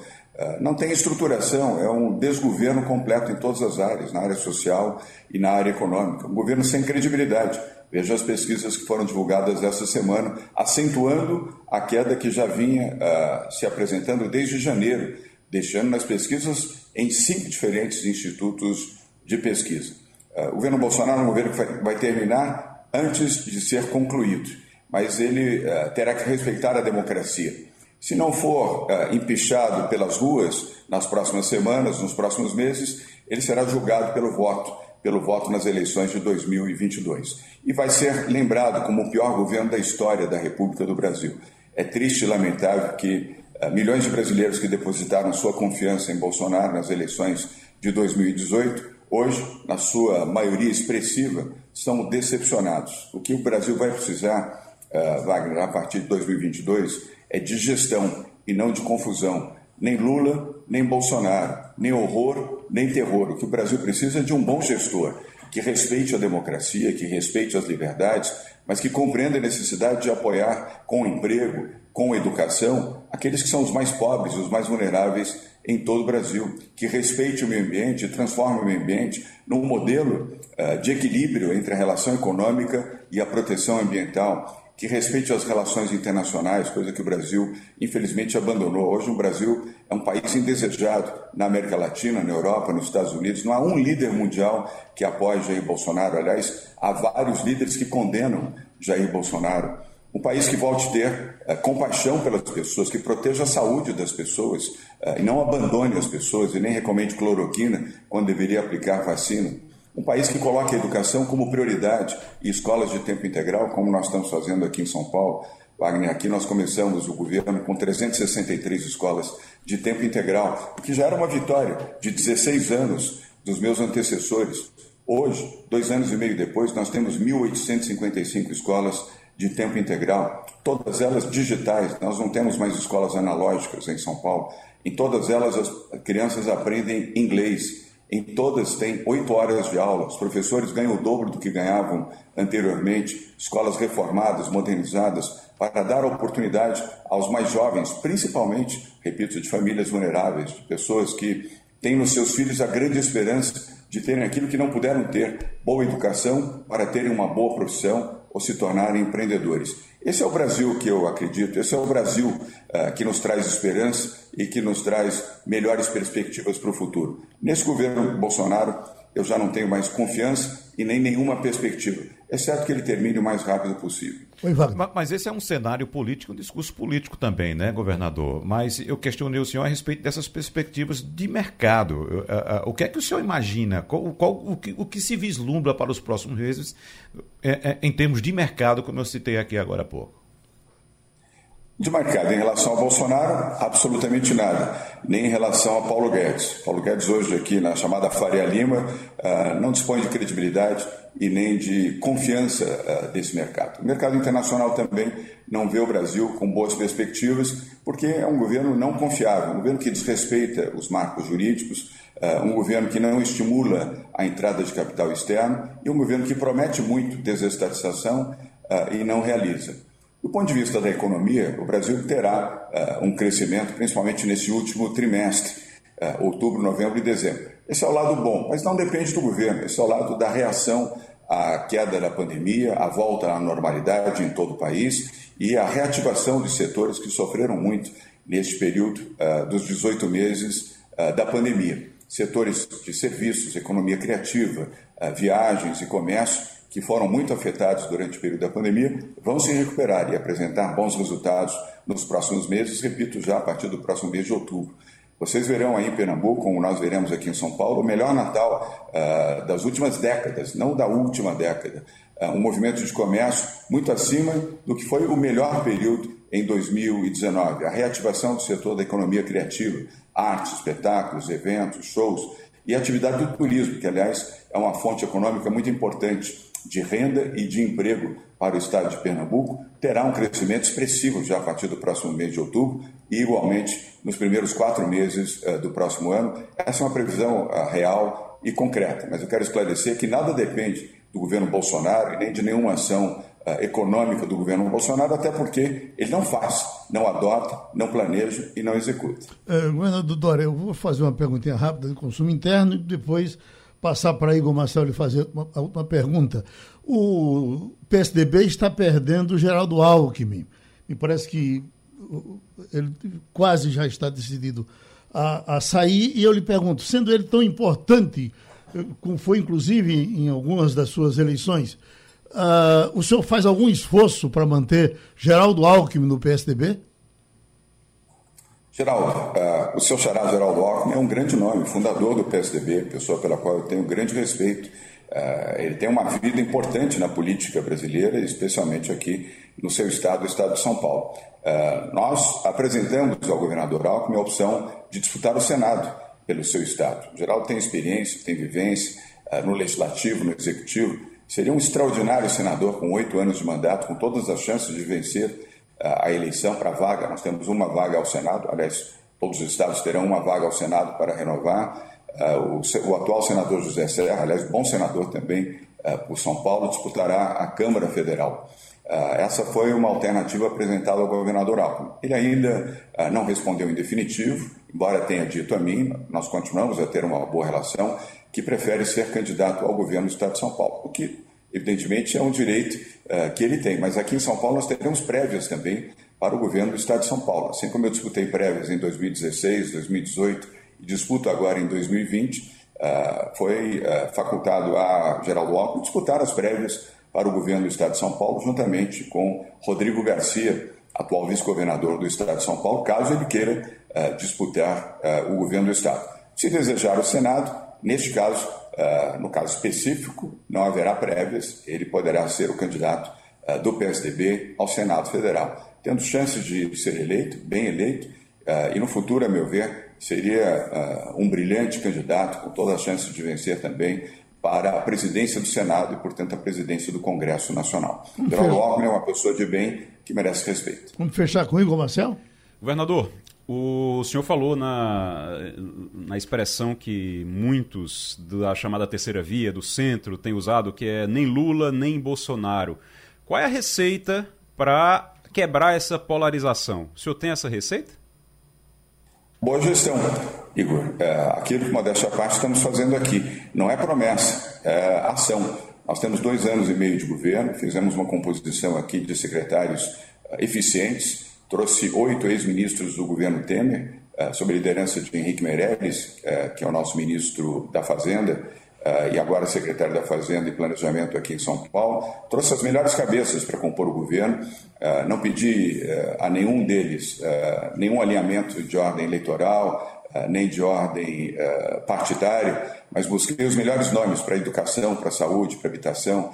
não tem estruturação, é um desgoverno completo em todas as áreas, na área social e na área econômica. Um governo sem credibilidade. Veja as pesquisas que foram divulgadas essa semana, acentuando a queda que já vinha uh, se apresentando desde janeiro, deixando nas pesquisas em cinco diferentes institutos de pesquisa. Uh, o governo Bolsonaro é um governo que vai, terminar antes de ser concluído, mas ele uh, terá que respeitar a democracia. Se não for uh, empichado pelas ruas nas próximas semanas, nos próximos meses, ele será julgado pelo voto, pelo voto nas eleições de 2022. E vai ser lembrado como o pior governo da história da República do Brasil. É triste e lamentável que uh, milhões de brasileiros que depositaram sua confiança em Bolsonaro nas eleições de 2018, hoje, na sua maioria expressiva, são decepcionados. O que o Brasil vai precisar, uh, Wagner, a partir de 2022 é de gestão e não de confusão. Nem Lula, nem Bolsonaro, nem horror, nem terror. O que o Brasil precisa é de um bom gestor que respeite a democracia, que respeite as liberdades, mas que compreenda a necessidade de apoiar com emprego, com educação, aqueles que são os mais pobres, os mais vulneráveis em todo o Brasil, que respeite o meio ambiente, transforme o meio ambiente num modelo uh, de equilíbrio entre a relação econômica e a proteção ambiental, que respeite as relações internacionais, coisa que o Brasil, infelizmente, abandonou. Hoje, o Brasil é um país indesejado na América Latina, na Europa, nos Estados Unidos. Não há um líder mundial que apoie Jair Bolsonaro. Aliás, há vários líderes que condenam Jair Bolsonaro. Um país que volte a ter é, compaixão pelas pessoas, que proteja a saúde das pessoas é, e não abandone as pessoas e nem recomende cloroquina quando deveria aplicar vacina. Um país que coloque a educação como prioridade e escolas de tempo integral, como nós estamos fazendo aqui em São Paulo. Wagner, aqui nós começamos o governo com 363 escolas de tempo integral, o que já era uma vitória de 16 anos dos meus antecessores. Hoje, dois anos e meio depois, nós temos 1.855 escolas de tempo integral, todas elas digitais. Nós não temos mais escolas analógicas em São Paulo. Em todas elas, as crianças aprendem inglês em todas tem oito horas de aula. Os professores ganham o dobro do que ganhavam anteriormente. Escolas reformadas, modernizadas, para dar oportunidade aos mais jovens, principalmente, repito, de famílias vulneráveis, de pessoas que têm nos seus filhos a grande esperança de terem aquilo que não puderam ter: boa educação para terem uma boa profissão ou se tornarem empreendedores. Esse é o Brasil que eu acredito, esse é o Brasil uh, que nos traz esperança e que nos traz melhores perspectivas para o futuro. Nesse governo Bolsonaro, eu já não tenho mais confiança e nem nenhuma perspectiva, exceto que ele termine o mais rápido possível. Mas esse é um cenário político, um discurso político também, né, governador? Mas eu questionei o senhor a respeito dessas perspectivas de mercado. O que é que o senhor imagina? Qual, qual o, que, o que se vislumbra para os próximos meses é, é, em termos de mercado, como eu citei aqui agora há pouco? De mercado, em relação ao Bolsonaro, absolutamente nada. Nem em relação a Paulo Guedes. Paulo Guedes, hoje, aqui na chamada Faria Lima, uh, não dispõe de credibilidade e nem de confiança uh, desse mercado. O mercado internacional também não vê o Brasil com boas perspectivas, porque é um governo não confiável, um governo que desrespeita os marcos jurídicos, uh, um governo que não estimula a entrada de capital externo e um governo que promete muito desestatização e não realiza. Do ponto de vista da economia, o Brasil terá um crescimento, principalmente nesse último trimestre, outubro, novembro e dezembro. Esse é o lado bom, mas não depende do governo, esse é o lado da reação à queda da pandemia, à volta à normalidade em todo o país e à reativação de setores que sofreram muito neste período uh, dos 18 meses da pandemia. Setores de serviços, economia criativa, viagens e comércio que foram muito afetados durante o período da pandemia vão se recuperar e apresentar bons resultados nos próximos meses, repito, já a partir do próximo mês de outubro. Vocês verão aí em Pernambuco, como nós veremos aqui em São Paulo, o melhor Natal uh, das últimas décadas, não da última década. Uh, um movimento de comércio muito acima do que foi o melhor período em 2019. A reativação do setor da economia criativa, artes, espetáculos, eventos, shows e a atividade do turismo, que, aliás, é uma fonte econômica muito importante de renda e de emprego para o estado de Pernambuco, terá um crescimento expressivo já a partir do próximo mês de outubro e, igualmente, nos primeiros quatro meses uh, do próximo ano. Essa é uma previsão uh, real e concreta, mas eu quero esclarecer que nada depende do governo Bolsonaro e nem de nenhuma ação uh, econômica do governo Bolsonaro, até porque ele não faz, não adota, não planeja e não executa. Uh, governador Dória, eu vou fazer uma perguntinha rápida de consumo interno e depois passar para Igor Marcelo e fazer uma, uma pergunta. O PSDB está perdendo o Geraldo Alckmin. Me parece que ele quase já está decidido a, a sair. E eu lhe pergunto, sendo ele tão importante, como foi inclusive em algumas das suas eleições, uh, o senhor faz algum esforço para manter Geraldo Alckmin no PSDB? Geraldo, uh, o seu xará Geraldo Alckmin é um grande nome, fundador do PSDB, pessoa pela qual eu tenho grande respeito. Uh, ele tem uma vida importante na política brasileira, especialmente aqui no seu estado, o estado de São Paulo. Uh, nós apresentamos ao governador Alckmin a opção de disputar o Senado pelo seu estado. O Geraldo tem experiência, tem vivência no legislativo, no executivo. Seria um extraordinário senador com oito anos de mandato, com todas as chances de vencer a eleição para vaga. Nós temos uma vaga ao Senado, aliás, todos os estados terão uma vaga ao Senado para renovar. Uh, o, atual senador José Serra, aliás, bom senador também uh, por São Paulo, disputará a Câmara Federal. Uh, essa foi uma alternativa apresentada ao governador Alckmin. Ele ainda não respondeu em definitivo, embora tenha dito a mim, nós continuamos a ter uma boa relação, que prefere ser candidato ao governo do Estado de São Paulo, o que Evidentemente, é um direito uh, que ele tem, mas aqui em São Paulo nós teremos prévias também para o governo do Estado de São Paulo. Assim como eu disputei prévias em 2016, 2018 e disputo agora em 2020, uh, eh, foi uh, facultado a Geraldo Alckmin disputar as prévias para o governo do Estado de São Paulo, juntamente com Rodrigo Garcia, atual vice-governador do Estado de São Paulo, caso ele queira disputar o governo do Estado. Se desejar o Senado, neste caso, Uh, no caso específico, não haverá prévias, ele poderá ser o candidato uh, do PSDB ao Senado Federal, tendo chances de ser eleito, bem eleito, uh, e no futuro, a meu ver, seria um brilhante candidato, com todas as chances de vencer também, para a presidência do Senado e, portanto, a presidência do Congresso Nacional. Geraldo Alckmin é uma pessoa de bem que merece respeito. Vamos fechar com o Igor Marcel? Governador, o senhor falou na, na expressão que muitos da chamada terceira via, do centro, têm usado, que é nem Lula nem Bolsonaro. Qual é a receita para quebrar essa polarização? O senhor tem essa receita? Boa gestão, Igor. É, aquilo que, modéstia parte, estamos fazendo aqui. Não é promessa, é ação. Nós temos dois anos e meio de governo, fizemos uma composição aqui de secretários eficientes, trouxe oito ex-ministros do governo Temer, uh, sob a liderança de Henrique Meirelles, uh, que é o nosso ministro da Fazenda, uh, e agora secretário da Fazenda e Planejamento aqui em São Paulo, trouxe as melhores cabeças para compor o governo. não pedi a nenhum deles nenhum alinhamento de ordem eleitoral, nem de ordem partidária, mas busquei os melhores nomes para a educação, para a saúde, para a habitação,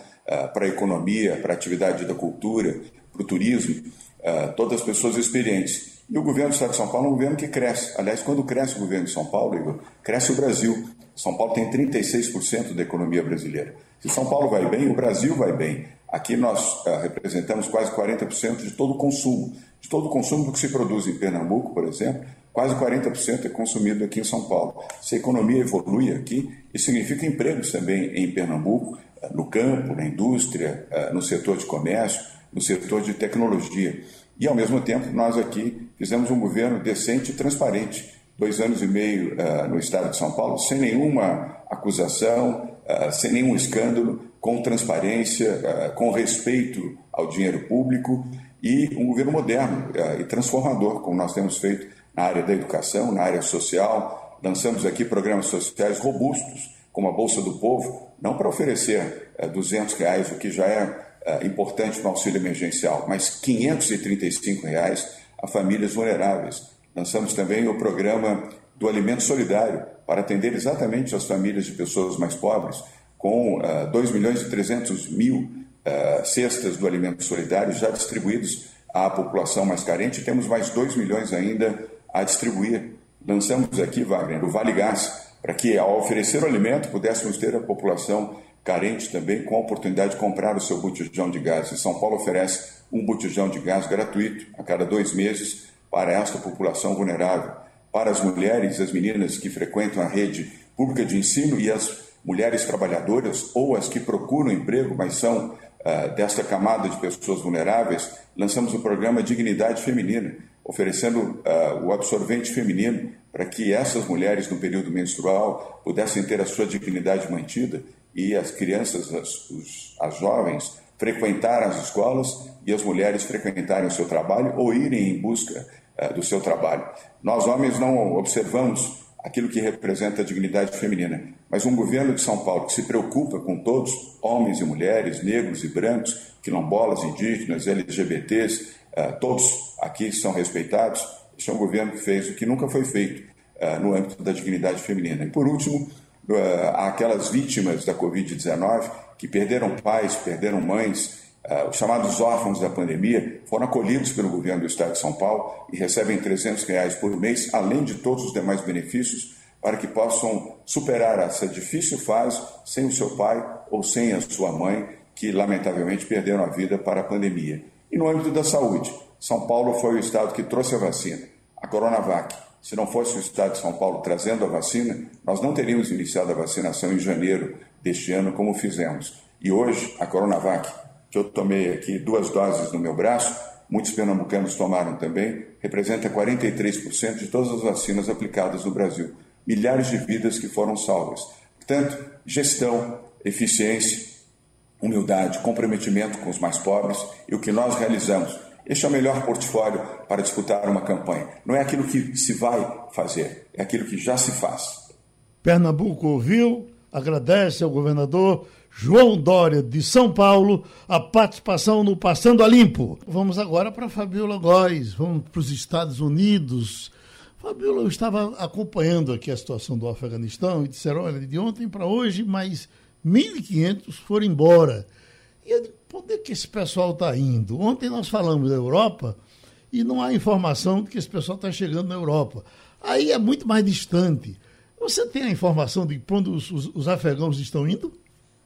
para a economia, para a atividade da cultura, para o turismo. Uh, todas as pessoas experientes. E o governo do Estado de São Paulo é um governo que cresce. Aliás, quando cresce o governo de São Paulo, Igor, cresce o Brasil. São Paulo tem 36% da economia brasileira. Se São Paulo vai bem, o Brasil vai bem. Aqui nós uh, representamos quase 40% de todo o consumo. De todo o consumo do que se produz em Pernambuco, por exemplo, quase 40% é consumido aqui em São Paulo. Se a economia evolui aqui, isso significa empregos também em Pernambuco, uh, no campo, na indústria, no setor de comércio no setor de tecnologia. E, ao mesmo tempo, nós aqui fizemos um governo decente e transparente. Dois anos e meio uh, no estado de São Paulo, sem nenhuma acusação, uh, sem nenhum escândalo, com transparência, uh, com respeito ao dinheiro público e um governo moderno e transformador, como nós temos feito na área da educação, na área social. Lançamos aqui programas sociais robustos, como a Bolsa do Povo, não para oferecer 200 reais, o que já é importante no auxílio emergencial, mas 535 reais a famílias vulneráveis. Lançamos também o programa do Alimento Solidário para atender exatamente as famílias de pessoas mais pobres, com uh, 2 milhões e 300 mil uh, cestas do Alimento Solidário já distribuídos à população mais carente. Temos mais 2 milhões ainda a distribuir. Lançamos aqui, Wagner, o Vale Gás, para que, ao oferecer o alimento, pudéssemos ter a população carente também com a oportunidade de comprar o seu botijão de gás. E São Paulo oferece um botijão de gás gratuito a cada dois meses para esta população vulnerável, para as mulheres, as meninas que frequentam a rede pública de ensino e as mulheres trabalhadoras ou as que procuram emprego, mas são uh, desta camada de pessoas vulneráveis, lançamos o programa Dignidade Feminina, oferecendo uh, o absorvente feminino para que essas mulheres no período menstrual pudessem ter a sua dignidade mantida e as crianças, as, os, as jovens, frequentar as escolas e as mulheres frequentarem o seu trabalho ou irem em busca uh, do seu trabalho. Nós, homens, não observamos aquilo que representa a dignidade feminina, mas um governo de São Paulo que se preocupa com todos, homens e mulheres, negros e brancos, quilombolas, indígenas, LGBTs, uh, eh, todos aqui são respeitados. Este é um governo que fez o que nunca foi feito uh, no âmbito da dignidade feminina. E, por último, aquelas vítimas da Covid-19 que perderam pais, perderam mães, uh, os chamados órfãos da pandemia, foram acolhidos pelo governo do Estado de São Paulo e recebem 300 reais por mês, além de todos os demais benefícios, para que possam superar essa difícil fase sem o seu pai ou sem a sua mãe, que lamentavelmente perderam a vida para a pandemia. E no âmbito da saúde, São Paulo foi o estado que trouxe a vacina, a Coronavac. Se não fosse o Estado de São Paulo trazendo a vacina, nós não teríamos iniciado a vacinação em janeiro deste ano como fizemos. E hoje, a Coronavac, que eu tomei aqui duas doses no meu braço, muitos pernambucanos tomaram também, representa 43% de todas as vacinas aplicadas no Brasil. Milhares de vidas que foram salvas. Portanto, gestão, eficiência, humildade, comprometimento com os mais pobres e o que nós realizamos este é o melhor portfólio para disputar uma campanha. Não é aquilo que se vai fazer, é aquilo que já se faz. Pernambuco ouviu, agradece ao governador João Dória de São Paulo a participação no Passando a Limpo. Vamos agora para Fabiola Góes, vamos para os Estados Unidos. Fabiola, eu estava acompanhando aqui a situação do Afeganistão e disseram, olha, de ontem para hoje, mais 1.500 foram embora. E eu digo, onde é que esse pessoal está indo? Ontem nós falamos da Europa e não há informação de que esse pessoal está chegando na Europa. Aí é muito mais distante. Você tem a informação de onde os, os, os afegãos estão indo?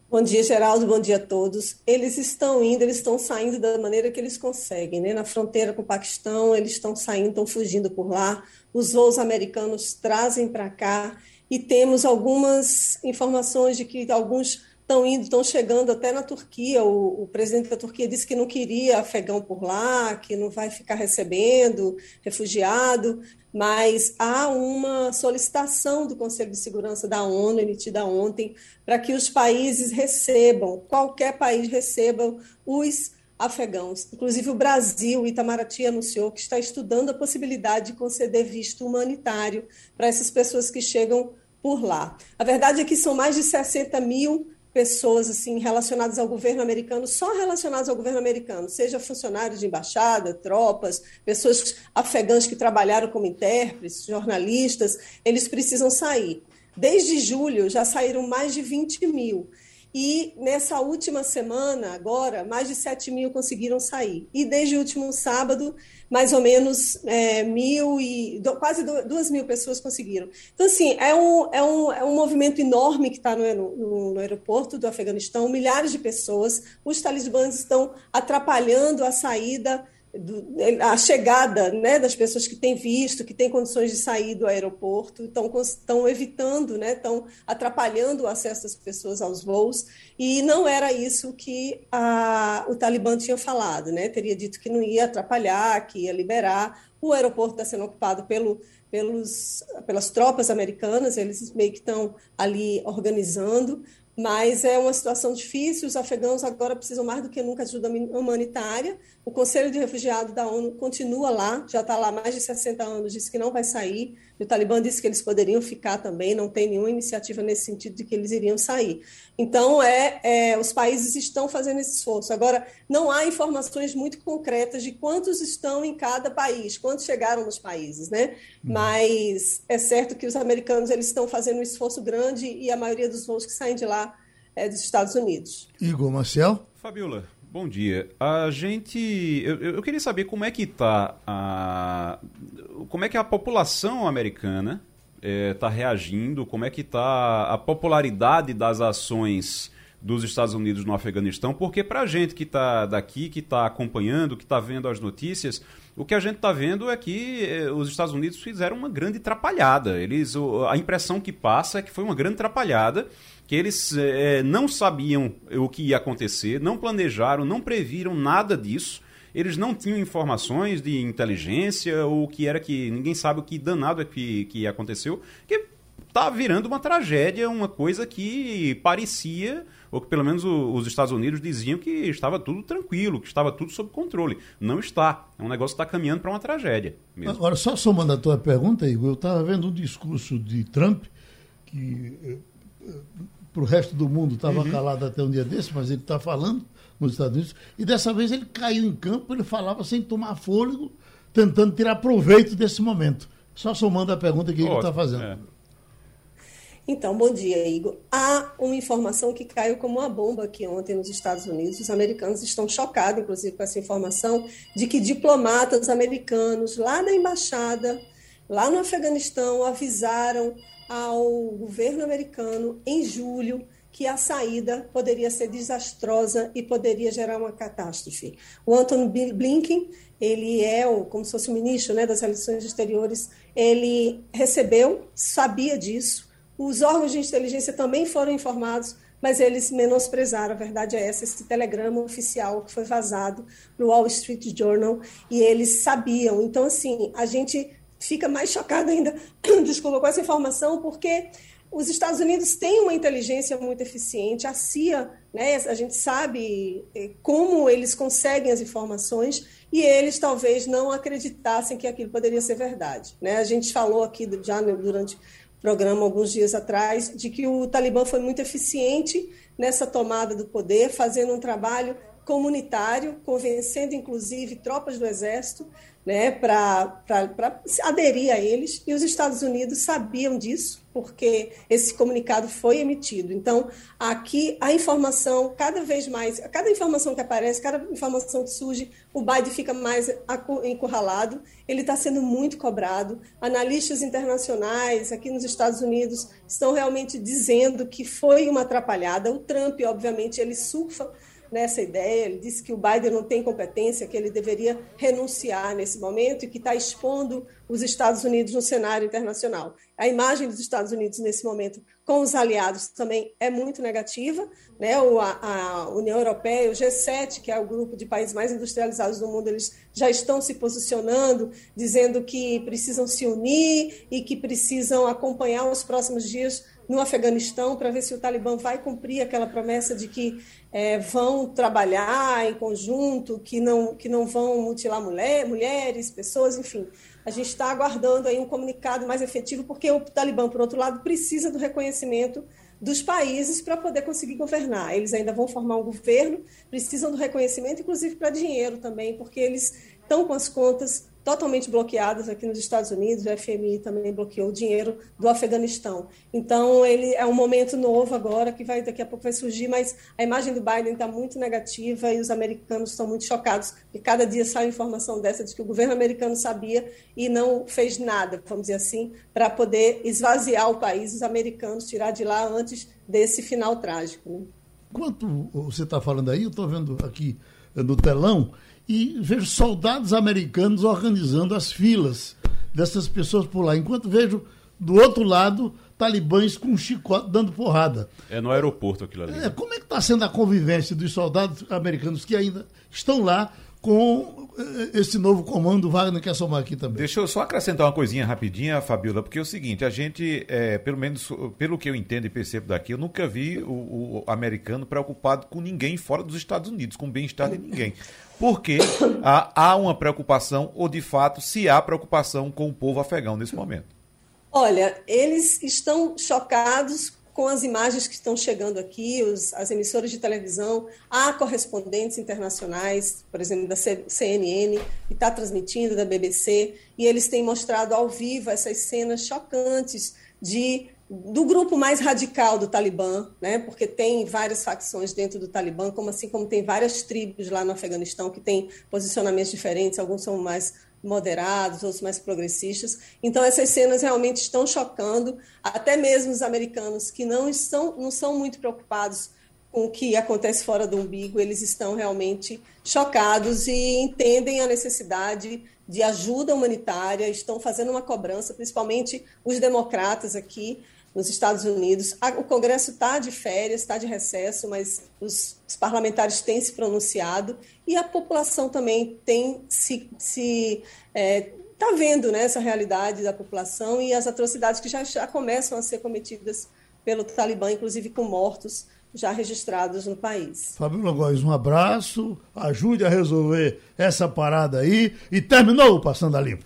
Bom dia, Geraldo. Bom dia a todos. Eles estão indo, eles estão saindo da maneira que eles conseguem, né? Na fronteira com o Paquistão, eles estão saindo, estão fugindo por lá. Os voos americanos trazem para cá e temos algumas informações de que alguns estão indo, estão chegando até na Turquia. O, o, presidente da Turquia disse que não queria afegão por lá, que não vai ficar recebendo refugiado, mas há uma solicitação do Conselho de Segurança da ONU, emitida ontem, para que os países recebam, qualquer país receba os afegãos. Inclusive o Brasil, Itamaraty anunciou que está estudando a possibilidade de conceder visto humanitário para essas pessoas que chegam por lá. A verdade é que são mais de 60 mil pessoas assim relacionadas ao governo americano, só relacionadas ao governo americano, seja funcionários de embaixada, tropas, pessoas afegãs que trabalharam como intérpretes, jornalistas, eles precisam sair. Desde julho já saíram mais de 20 mil. E nessa última semana, agora, mais de 7 mil conseguiram sair. E desde o último sábado, mais ou menos é, mil e do, quase duas mil pessoas conseguiram. Então, assim, é um, é um, é um movimento enorme que está no, no, no, aeroporto do Afeganistão, milhares de pessoas. Os talibãs estão atrapalhando a saída do, a chegada né, das pessoas que têm visto, que têm condições de sair do aeroporto, estão, estão evitando, né, estão atrapalhando o acesso das pessoas aos voos, e não era isso que a, o Talibã tinha falado, né, teria dito que não ia atrapalhar, que ia liberar. O aeroporto está sendo ocupado pelo, pelos, pelas tropas americanas, eles meio que estão ali organizando, mas é uma situação difícil. Os afegãos agora precisam mais do que nunca de ajuda humanitária. O Conselho de Refugiados da ONU continua lá, já está lá há mais de 60 anos, disse que não vai sair. E o Talibã disse que eles poderiam ficar também, não tem nenhuma iniciativa nesse sentido de que eles iriam sair. Então, é, é os países estão fazendo esse esforço. Agora, não há informações muito concretas de quantos estão em cada país, quantos chegaram nos países, né? Hum. Mas é certo que os americanos eles estão fazendo um esforço grande e a maioria dos voos que saem de lá é dos Estados Unidos. Igor Marcel? Fabiola, bom dia. A gente. Eu, eu queria saber como é que está a. Como é que a população americana está é, tá reagindo, como é que está a popularidade das ações dos Estados Unidos no Afeganistão, porque para a gente que está daqui, que está acompanhando, que está vendo as notícias, o que a gente está vendo é que eh, os Estados Unidos fizeram uma grande atrapalhada. Eles, a impressão que passa é que foi uma grande atrapalhada que eles é, não sabiam o que ia acontecer, não planejaram, não previram nada disso. Eles não tinham informações de inteligência ou que era que ninguém sabe o que danado é que, que aconteceu, que tá virando uma tragédia, uma coisa que parecia ou que pelo menos o, os Estados Unidos diziam que estava tudo tranquilo, que estava tudo sob controle. Não está. É um negócio que está caminhando para uma tragédia. Mesmo. Agora, só somando a tua pergunta, Igor, eu estava vendo um discurso de Trump que eh, para o resto do mundo estava uhum. calado até um dia desse, mas ele está falando nos Estados Unidos, e dessa vez ele caiu em campo, ele falava sem tomar fôlego, tentando tirar proveito desse momento. Só somando a pergunta que ele está fazendo. É. Então, bom dia, Igor. Há uma informação que caiu como uma bomba aqui ontem nos Estados Unidos. Os americanos estão chocados, inclusive, com essa informação de que diplomatas americanos lá na embaixada, lá no Afeganistão, avisaram ao governo americano em julho que a saída poderia ser desastrosa e poderia gerar uma catástrofe. O Anthony Blinken, ele é o, como se fosse o ministro né, das relações exteriores, ele recebeu, sabia disso, os órgãos de inteligência também foram informados, mas eles menosprezaram. A verdade é essa: esse telegrama oficial que foi vazado no Wall Street Journal e eles sabiam. Então, assim, a gente fica mais chocado ainda, desculpa, com essa informação, porque os Estados Unidos têm uma inteligência muito eficiente, a CIA, né, a gente sabe eh, como eles conseguem as informações e eles talvez não acreditassem que aquilo poderia ser verdade. Né? A gente falou aqui já durante programa alguns dias atrás, de que o Talibã foi muito eficiente nessa tomada do poder, fazendo um trabalho comunitário, convencendo inclusive tropas do exército né, para aderir a eles, e os Estados Unidos sabiam disso, porque esse comunicado foi emitido. Então, aqui a informação, cada vez mais, cada informação que aparece, cada informação que surge, o Biden fica mais encurralado, ele está sendo muito cobrado. Analistas internacionais aqui nos Estados Unidos estão realmente dizendo que foi uma atrapalhada. O Trump, obviamente, ele surfa nessa ideia. Ele disse que o Biden não tem competência, que ele deveria renunciar nesse momento e que está expondo os Estados Unidos no cenário internacional. A imagem dos Estados Unidos nesse momento com os aliados também é muito negativa. Né? a, a União Europeia, o G7, que é o grupo de países mais industrializados do mundo, eles já estão se posicionando, dizendo que precisam se unir e que precisam acompanhar os próximos dias no Afeganistão para ver se o Talibã vai cumprir aquela promessa de que é, vão trabalhar em conjunto, que não, que não vão mutilar mulher, mulheres, pessoas, enfim. A gente está aguardando aí um comunicado mais efetivo, porque o Talibã, por outro lado, precisa do reconhecimento dos países para poder conseguir governar. Eles ainda vão formar um governo, precisam do reconhecimento, inclusive para dinheiro também, porque eles estão com as contas totalmente bloqueadas aqui nos Estados Unidos, o FMI também bloqueou o dinheiro do Afeganistão. Então, ele é um momento novo agora, que vai daqui a pouco vai surgir, mas a imagem do Biden está muito negativa e os americanos estão muito chocados, e cada dia sai informação dessa de que o governo americano sabia e não fez nada, vamos dizer assim, para poder esvaziar o país, os americanos, tirar de lá antes desse final trágico. Né? Enquanto você está falando aí, eu estou vendo aqui no telão, e vejo soldados americanos organizando as filas dessas pessoas por lá, enquanto vejo do outro lado talibãs com chicote dando porrada. É no aeroporto aquilo ali. É, como é que está sendo a convivência dos soldados americanos que ainda estão lá com esse novo comando, Wagner quer somar aqui também. Deixa eu só acrescentar uma coisinha rapidinha, Fabiola, porque é o seguinte, a gente, é, pelo menos pelo que eu entendo e percebo daqui, eu nunca vi o, o americano preocupado com ninguém fora dos Estados Unidos, com o bem-estar de ninguém. Porque há, há uma preocupação, ou de fato, se há preocupação com o povo afegão nesse momento. Olha, eles estão chocados com as imagens que estão chegando aqui, os, as emissoras de televisão, há correspondentes internacionais, por exemplo, da CNN, que está transmitindo, da BBC, e eles têm mostrado ao vivo essas cenas chocantes de do grupo mais radical do Talibã, né? Porque tem várias facções dentro do Talibã, como assim como tem várias tribos lá no Afeganistão que têm posicionamentos diferentes, alguns são mais moderados, outros mais progressistas. Então essas cenas realmente estão chocando, até mesmo os americanos que não estão não são muito preocupados com o que acontece fora do umbigo, eles estão realmente chocados e entendem a necessidade de ajuda humanitária, estão fazendo uma cobrança, principalmente os democratas aqui, nos Estados Unidos. O Congresso está de férias, está de recesso, mas os, os, parlamentares têm se pronunciado e a população também tem se. se é, está vendo né, essa realidade da população e as atrocidades que já, já começam a ser cometidas pelo Talibã, inclusive com mortos já registrados no país. Fabíola Góes, um abraço, ajude a resolver essa parada aí e terminou o Passando a Limpo.